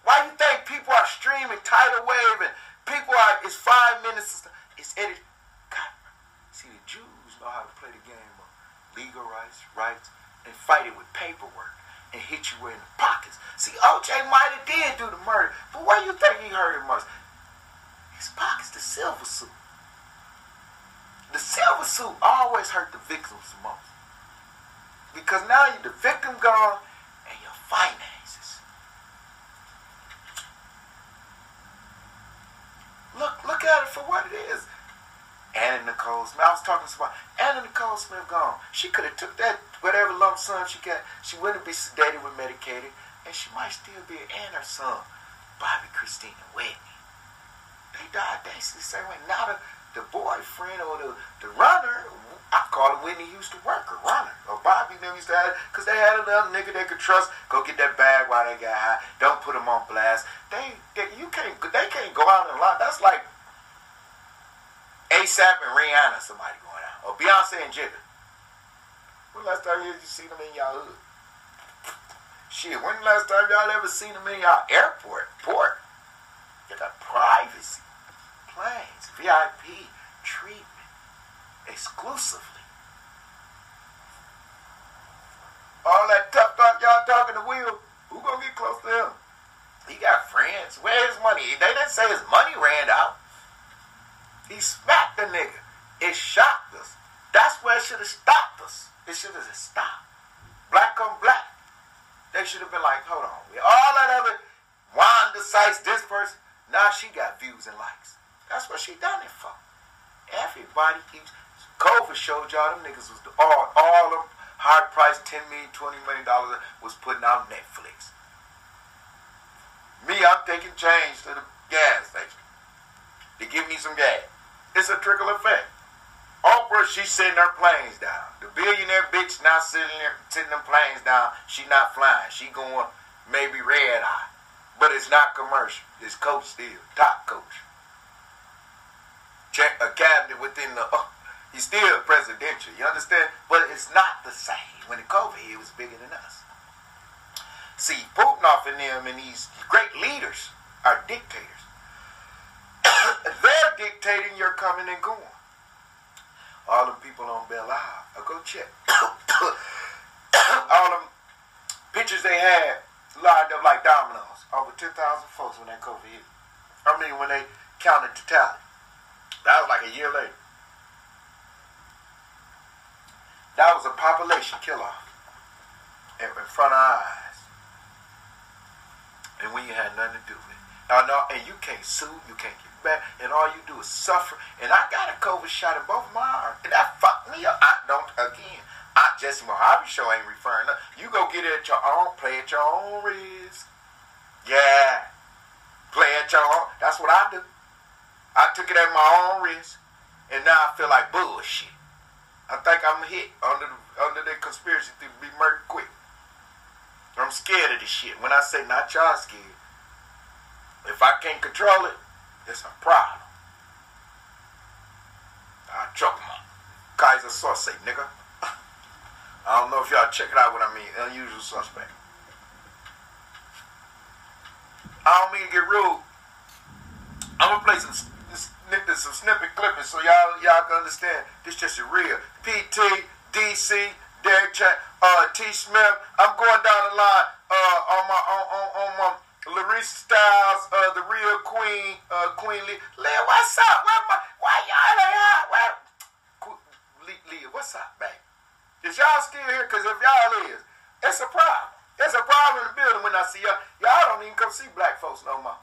Why you think people are streaming tidal wave and people are? It's five minutes. It's edited. God, see, the Jews know how to play the game of legal rights, rights, and fight it with paperwork and hit you in the pockets. See, OJ might have did do the murder, but where you think he hurt him most? his pockets the civil suit. The civil suit always hurt the victims the most. Because now you the victim gone and your finances. Look, look at it for what it is. Anna Nicole Smith. I was talking to somebody. Anna Nicole Smith gone. She could have took that whatever lump sum she got. She wouldn't be sedated with medicated, and she might still be and her son, Bobbi Kristina Whitney. They died basically the same way. Now the, the boyfriend or the, the runner, I call him Whitney Houston worker, runner. Or Bobby them used to have because they had another nigga they could trust. Go get that bag while they got high. Don't put them on blast. They, they you can't they can't go out and lie. That's like ASAP and Rihanna, somebody going out. Or Beyonce and Jigga. When last time you seen them in y'all hood? Shit, when the last time y'all ever seen them in y'all airport, port? They got privacy planes, VIP treatment, exclusively. All that tough talk y'all talking to Will, who gonna get close to him? He got friends. Where his money? They didn't say his money ran out. He smacked the nigga. It shocked us. That's where it should have stopped us. It should have stopped. Black on black. They should have been like, hold on. We All that other Wanda Sykes, this person, now she got views and likes. That's what she done it for. Everybody keeps. COVID showed y'all them niggas was all all them high price 10 million, 20 million dollars was putting out Netflix. Me, I'm taking change to the gas station to give me some gas. It's a trickle effect. Oprah, she's sitting her planes down. The billionaire bitch not sitting there, sitting them planes down. She not flying. She going maybe red eye. But it's not commercial. It's coach still. Top coach check a cabinet within the. Uh, he's still presidential. You understand? But it's not the same. When it COVID, he was bigger than us. See, Putin off in them and these great leaders are dictators. They're dictating your coming and going. All them people on Belle Isle, uh, I'll go check. All them pictures they had lined up like dominoes. Over 10,000 folks when that COVID hit. I mean, when they counted to tally. That was like a year later. That was a population in, in front of our eyes. And we had nothing to do with it. Now, no, and you can't sue, you can't get back, and all you do is suffer. And I got a COVID shot in both my arms, and that fucked me up. I don't, again, I, Jesse Mohave show ain't referring to, you go get it at your own, play at your own risk. Yeah. Play at your own, that's what I do. I took it at my own risk, and now I feel like bullshit. I think I'm hit under the, under the conspiracy to be murdered quick. I'm scared of this shit. When I say not y'all scared, if I can't control it, it's a problem. I choke him up. Keyser Söze, nigga. I don't know if y'all check it out what I mean. Unusual suspect. I don't mean to get rude. I'm gonna play some some snippet clippings so y'all y'all can understand this just a real. PT, DC, Derek Chat, uh, T Smith. I'm going down the line uh, on my on, on, on my Larissa Styles, uh, the real queen, uh, Queen Lee. Leah, what's up? Where my, why y'all ain't Where? Leah, what's up, baby? Is y'all still here? Because if y'all is, it's a problem. It's a problem in the building when I see y'all. Y'all don't even come see black folks no more.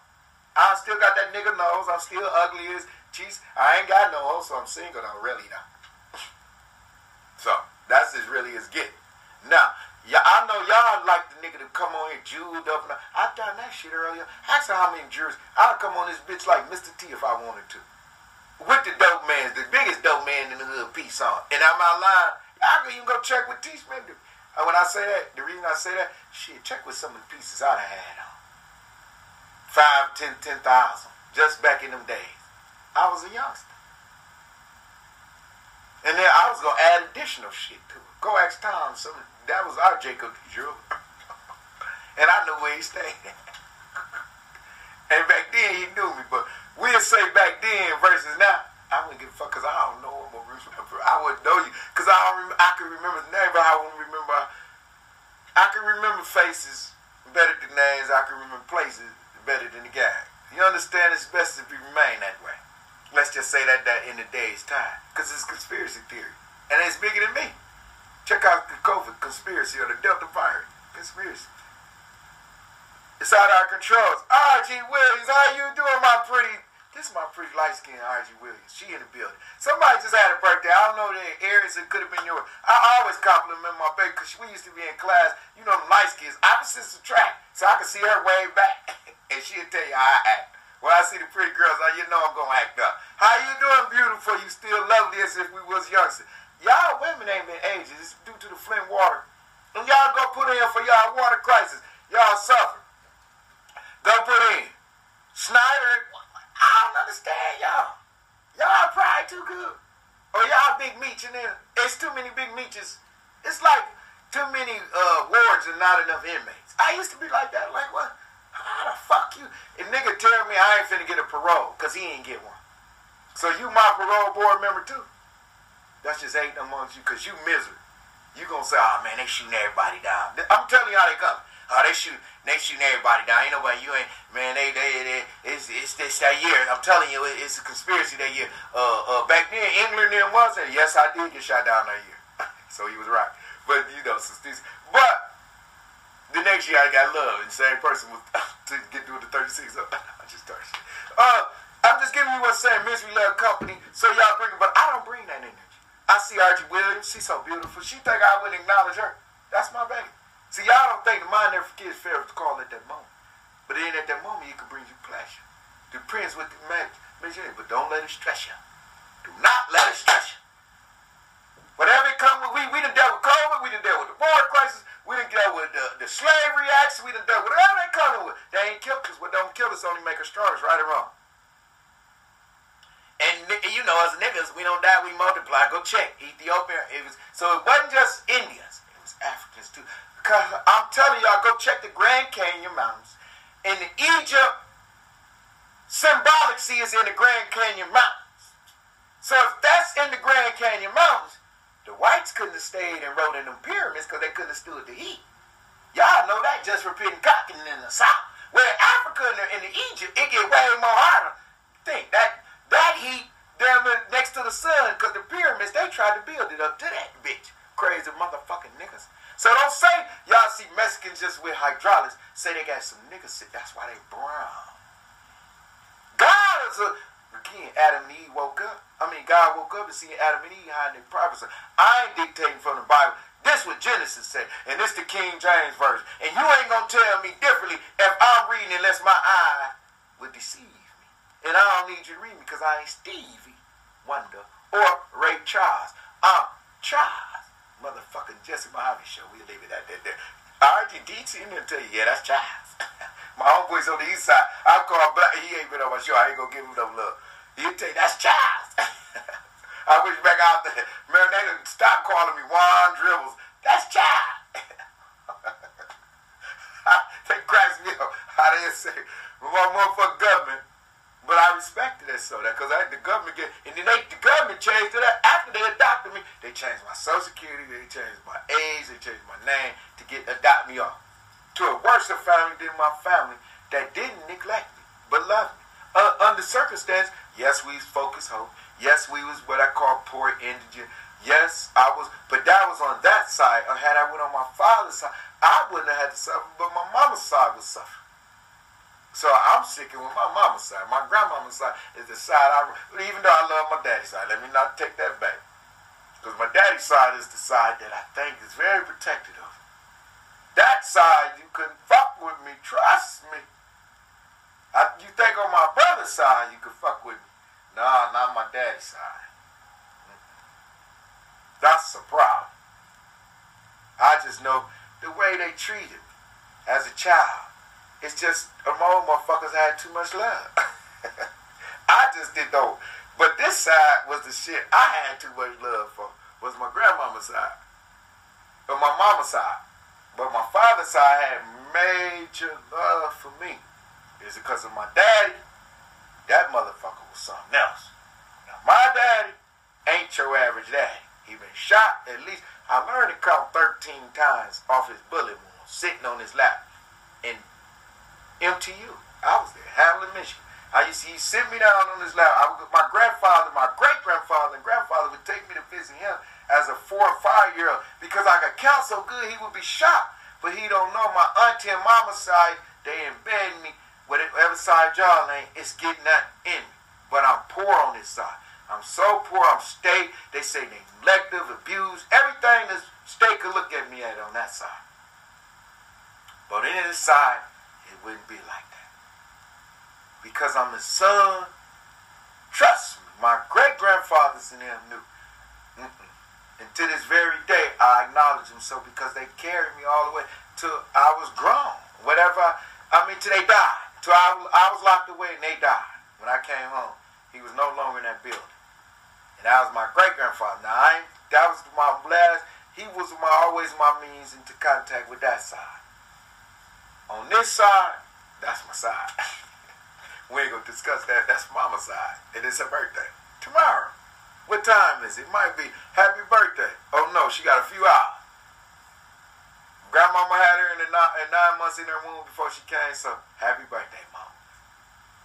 I still got that nigga nose. I'm still ugly as cheese. I ain't got no home, so I'm single though, really now. So that's as really as get. Now, yeah, I know y'all like the nigga to come on here jeweled up. And I done that shit earlier. Ask her how many jurors. I'd come on this bitch like Mr. T if I wanted to. With the dope man, the biggest dope man in the hood, peace on. And I'm out line. I can even go check with T. Smith. And when I say that, the reason I say that, shit, check with some of the pieces I had on. Five, ten, ten thousand. Just back in them days. I was a youngster. And then I was gonna add additional shit to it. Go ask Tom. So that was our Jacob Drew. and I knew where he stayed. and back then he knew me, but we'll say back then versus now. I wouldn't give a fuck because I don't know him or remember. I wouldn't know you because I don't. Rem- I can remember the name, but I wouldn't remember. I can remember faces better than names. I can remember places better than the guy. You understand? It's best if we remain that way. Let's just say that that in the day's time because it's conspiracy theory and it's bigger than me. Check out the COVID conspiracy or the Delta virus conspiracy. It's out of our controls. R.G. Williams, how you doing, my pretty this is my pretty light skinned R.G. Williams. She in the building. Somebody just had a birthday. I don't know the Aries it could have been yours. I always compliment my baby because we used to be in class. You know, the light skins, opposites attract. So I can see her way back. and she'll tell you how I act. When I see the pretty girls, I, you know I'm going to act up. How you doing, beautiful? You still lovely as if we was youngsters. Y'all women ain't been ages. It's due to the Flint water. And y'all go put in for y'all water crisis. Y'all suffer. Go put in. Snyder I don't understand y'all. Y'all probably too good. Or y'all big meats in there. It's too many big meats. It's like too many uh, wards and not enough inmates. I used to be like that. Like, what? How the fuck you? And nigga tell me I ain't finna get a parole because he ain't get one. So you my parole board member too. That's just hating amongst you because you misery. You gonna say, oh man, they shooting everybody down. I'm telling you how they come. Oh, they shoot, they shooting everybody down. Ain't nobody, you ain't, man. They, they, they it's, it's this that year. I'm telling you, it's a conspiracy that year. Uh, uh, back then, England then was there. Yes, I did get shot down that year. so he was right. But you know, but the next year I got love, and same person was to get through the 36. I just started. Uh, I'm just giving you what's saying. Misery love company. So y'all bring, it, but I don't bring that energy. I see R.G. Williams. She's so beautiful. She think I wouldn't acknowledge her. That's my baby. See, y'all don't think the mind never forgets fair to call at that moment. But then at that moment, it can bring you pleasure. The prince with the magic, but don't let it stress you. Do not let it stress you. Whatever it comes with, we, we done dealt with COVID, we done dealt with the border crisis, we done dealt with the, the slavery acts, we done dealt with whatever they coming with. They ain't killed us. What don't kill us only make us stronger, right or wrong. Niggas, we don't die, we multiply. Go check Ethiopia. It was so it wasn't just Indians; it was Africans too. Because I'm telling y'all, go check the Grand Canyon Mountains. In the Egypt, symbolic sea is in the Grand Canyon Mountains. So if that's in the Grand Canyon Mountains, the whites couldn't have stayed and rode in them pyramids because they couldn't have stood the heat. Y'all know that just repeating cocking in the south. Where in Africa and in, the Egypt, it get way more harder. Think that that heat down next to the sun, because the pyramids, they tried to build it up to that bitch. Crazy motherfucking niggas. So don't say y'all see Mexicans just with hydraulics. Say they got some niggas sit. That's why they brown. God is a again. Adam and Eve woke up. I mean, God woke up and see Adam and Eve hiding in privacy. I ain't dictating from the Bible. This what Genesis said, and this the King James version. And you ain't gonna tell me differently if I'm reading unless my eye would deceive. And I don't need you to read me because I ain't Stevie Wonder or Ray Charles. I'm Charles. Motherfucking Jesse Mohave show. We leave it at that there. RGDT and tell you, yeah, that's Charles. my homeboys on the east side. I call Black. He ain't been on my show. I ain't gonna give him no love. He'll tell you, that's Charles. I wish back out there. Man, they didn't stop calling me Juan Dribbles. That's Charles. they cracks me up. How they say, my motherfucker government but I respected it so that because I had the government get and then they the government changed it after they adopted me. They changed my social security, they changed my age, they changed my name to get adopt me off to a worse family than my family that didn't neglect me but loved me. Uh, under circumstance, yes, we was focused hope. Yes, we was what I call poor indigent. Yes, I was, but that was on that side. Or had I went on my father's side, I wouldn't have had to suffer, but my mama's side was suffering. So I'm sticking with my mama's side. My grandmama's side is the side I, even though I love my daddy's side, let me not take that back. Because my daddy's side is the side that I think is very protective of. That side, you couldn't fuck with me, trust me. I, you think on my brother's side, you could fuck with me. Nah, not my daddy's side. That's a problem. I just know the way they treated me as a child. It's just a all motherfuckers had too much love. I just did though. But this side was the shit I had too much love for. Was my grandmama's side. But my mama's side. But my father's side had major love for me. Is it because of my daddy? That motherfucker was something else. Now my daddy ain't your average daddy. He been shot at least. I learned to count 13 times off his bullet wound, sitting on his lap. And MTU. I was there, Hamlin, Michigan. I used to, he sit me down on his lap. I would, my grandfather, my great grandfather, and grandfather would take me to visit him as a four or five year old because I could count so good he would be shocked. But he don't know my auntie and mama side, they embed me. Whatever side y'all ain't, it's getting that in me. But I'm poor on this side. I'm so poor, I'm state. They say neglective, abuse, everything the state could look at me at on that side. But in this side, wouldn't be like that. Because I'm the son. Trust me, my great grandfathers and them knew. Mm-mm. And to this very day, I acknowledge them so because they carried me all the way till I was grown. Whatever, I mean, till they died. Till I, I was locked away and they died. When I came home, he was no longer in that building. And that was my great grandfather. Now, I ain't, that was my last, he was my always my means into contact with that side. On this side, that's my side. we ain't gonna discuss that. That's mama's side. And it's her birthday. Tomorrow. What time is it? Might be happy birthday. Oh no, she got a few hours. Grandmama had her in, the nine, in nine months in her womb before she came, so happy birthday, mom.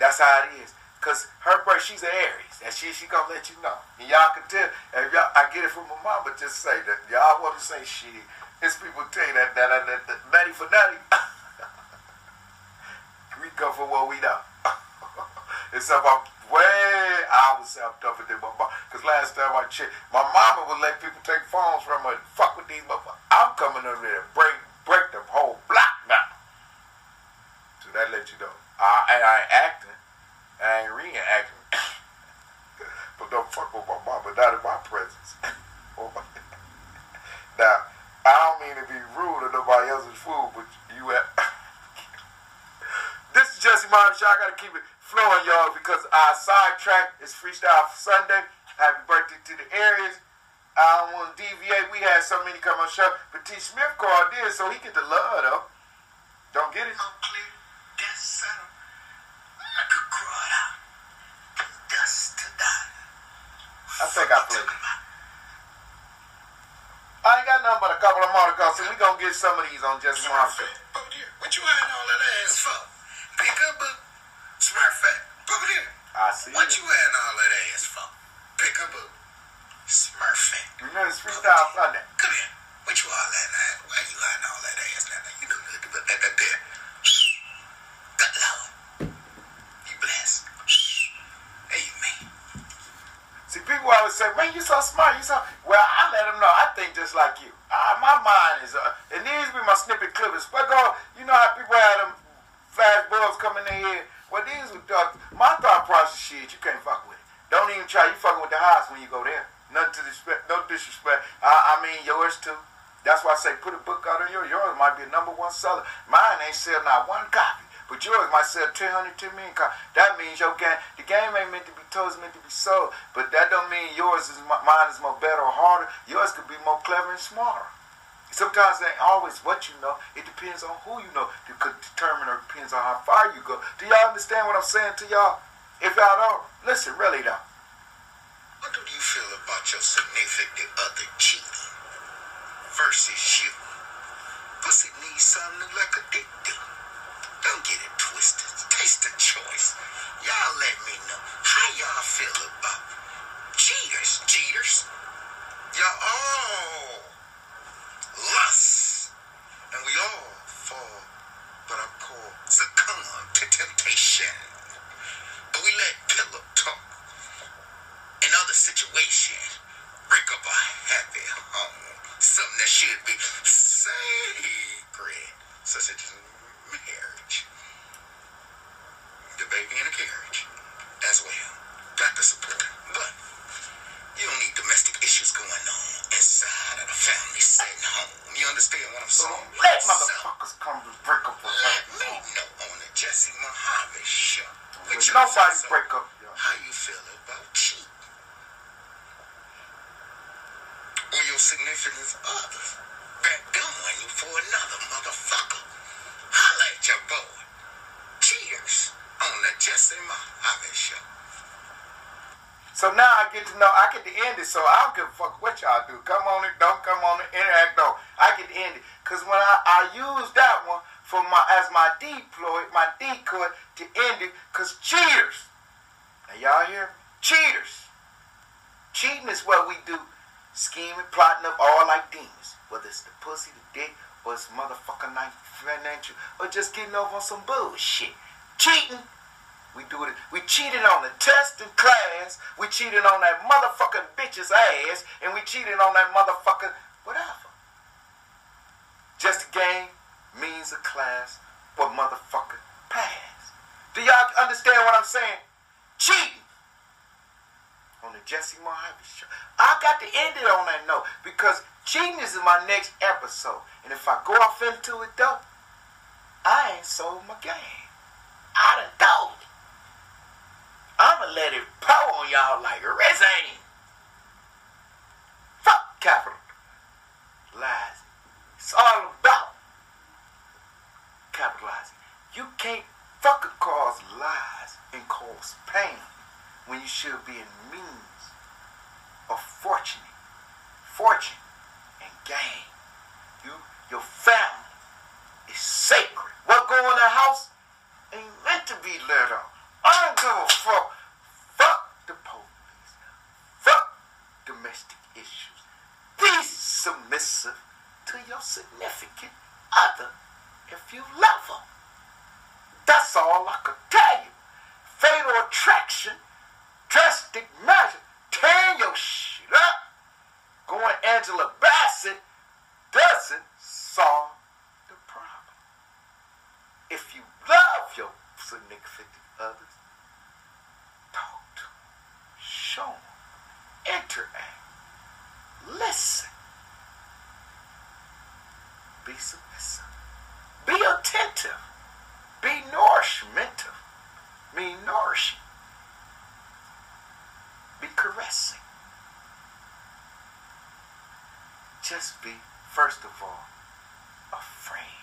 That's how it is. Cause her birth, she's an Aries. And she she gonna let you know. And y'all can tell. If y'all, I get it from my mama. Just say that y'all want to say shit. It's people tell you that that that, that, that for nutty. we come for what we know. it's about way I was self tougher than my mom. Because last time I checked, my mama would let people take phones from her and fuck with these motherfuckers. I'm coming over there to break, break the whole block now. So that let you know. I, I ain't acting. I ain't re-acting. but don't fuck with my mama, not in my presence. Oh now, I don't mean to be rude to nobody else's food, but you at Jesse Marvin Show. I got to keep it flowing, y'all, because our sidetrack is Freestyle Sunday. Happy birthday to the Aries. I don't want to deviate. We had so many come on show. But T. Smith called in, so he get the love, though. Don't get it. Clear, death settle. I could grow it out. Dust to die. I think I played it. I ain't got nothing but a couple of more to go, so we gonna get some of these on Jesse Marvin Show. What you hiding all that ass for? Peekaboo. Smurfette. Over there. I see What you had all that ass for? Peekaboo. Smurfette. You know it's Freestyle Sunday. Come here. What you all that? Why you hiding all that ass now? You know good to put that there. Good Lord. You blessed. Amen. See, people always say, man, you so smart. You so... Well, I let them know. I think just like you. Uh, my mind is... Uh, it needs to be my snippet clippers. But go, you know how people have them fast bulbs coming in here. Well, these are uh, my thought process shit. You can't fuck with it. Don't even try. You fucking with the highs when you go there. Nothing to disrespect. No disrespect. I I mean yours too. That's why I say put a book out on yours. Yours might be a number one seller. Mine ain't sell not one copy. But yours might sell 300, 2 million copies. That means your game, the game ain't meant to be told, it's meant to be sold. But that don't mean yours is, mine is more better or harder. Yours could be more clever and smarter. Sometimes it ain't always what you know. It depends on who you know. It could determine or depends on how far you go. Do y'all understand what I'm saying to y'all? If y'all don't, listen, really though. What do you feel about your significant other cheating versus you? Pussy needs something like a dick do. Don't get it twisted. Taste the choice. Y'all let me know how y'all feel about cheaters. Cheaters. Y'all all lust. And we all fall the pussy, the dick, or it's motherfucking night financial, or just getting over on some bullshit. Cheating we do it. We cheated on the test in class. We cheated on that motherfucking bitch's ass, and we cheated on that motherfucking whatever. Just a game, means a class, or motherfucking pass. Do y'all understand what I'm saying? Cheating on the Jesse Mohave show. I got to end it on that note because cheating is my next episode, and if I go off into it though, I ain't sold my game. I done told it. I'ma let it pour on y'all like a resin. Fuck capital. Lies. It's all about capitalizing. You can't fucking cause lies and cause pain when you should be in means of fortune, fortune gain. You, your family is sacred. What go in the house ain't meant to be let out. I don't give a fuck. Fuck the police. Fuck domestic issues. Be submissive to your significant other if you love them. That's all I could tell you. Fatal attraction, drastic measure, tear your shit up. Going Angela Bassett doesn't solve the problem. If you love your significant others, talk to them, show them, interact, listen, be submissive, be attentive, be nourishmental, be nourishing, be caressing. Just be, first of all, a friend.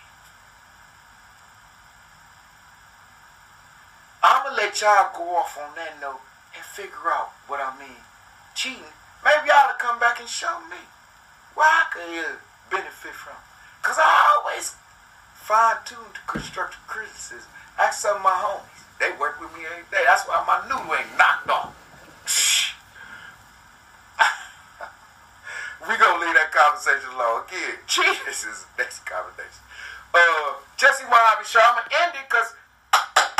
I'm gonna let y'all go off on that note and figure out what I mean. Cheating. Maybe y'all will come back and show me what I could benefit from. Cause I always fine tune to constructive criticism. Ask some of my homies. They work with me every day. That's why my noodle ain't knocked off. Shh. we gonna leave that conversation alone. Again, cheaters is the next conversation. Uh, Jesse Mohave Show. I'm gonna end it because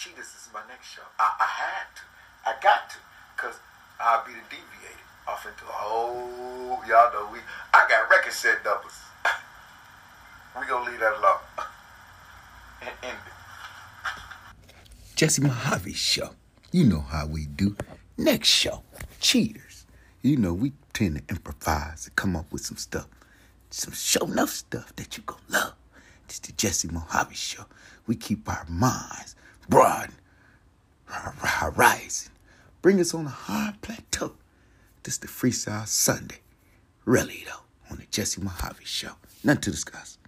Cheetahs is my next show. I, I had to. I got to. Because I'll be the deviated off into a whole, y'all know we, I got record set numbers. we gonna leave that alone. and end it. Jesse Mohave Show. You know how we do. Next show, Cheaters. You know, we to improvise and come up with some stuff. some show enough stuff that you gonna love. It's the Jesse Mohave Show. We keep our minds broad, horizon. Bring us on a hard plateau. This the Freestyle Sunday. Really though, on the Jesse Mohave Show. Nothing to discuss.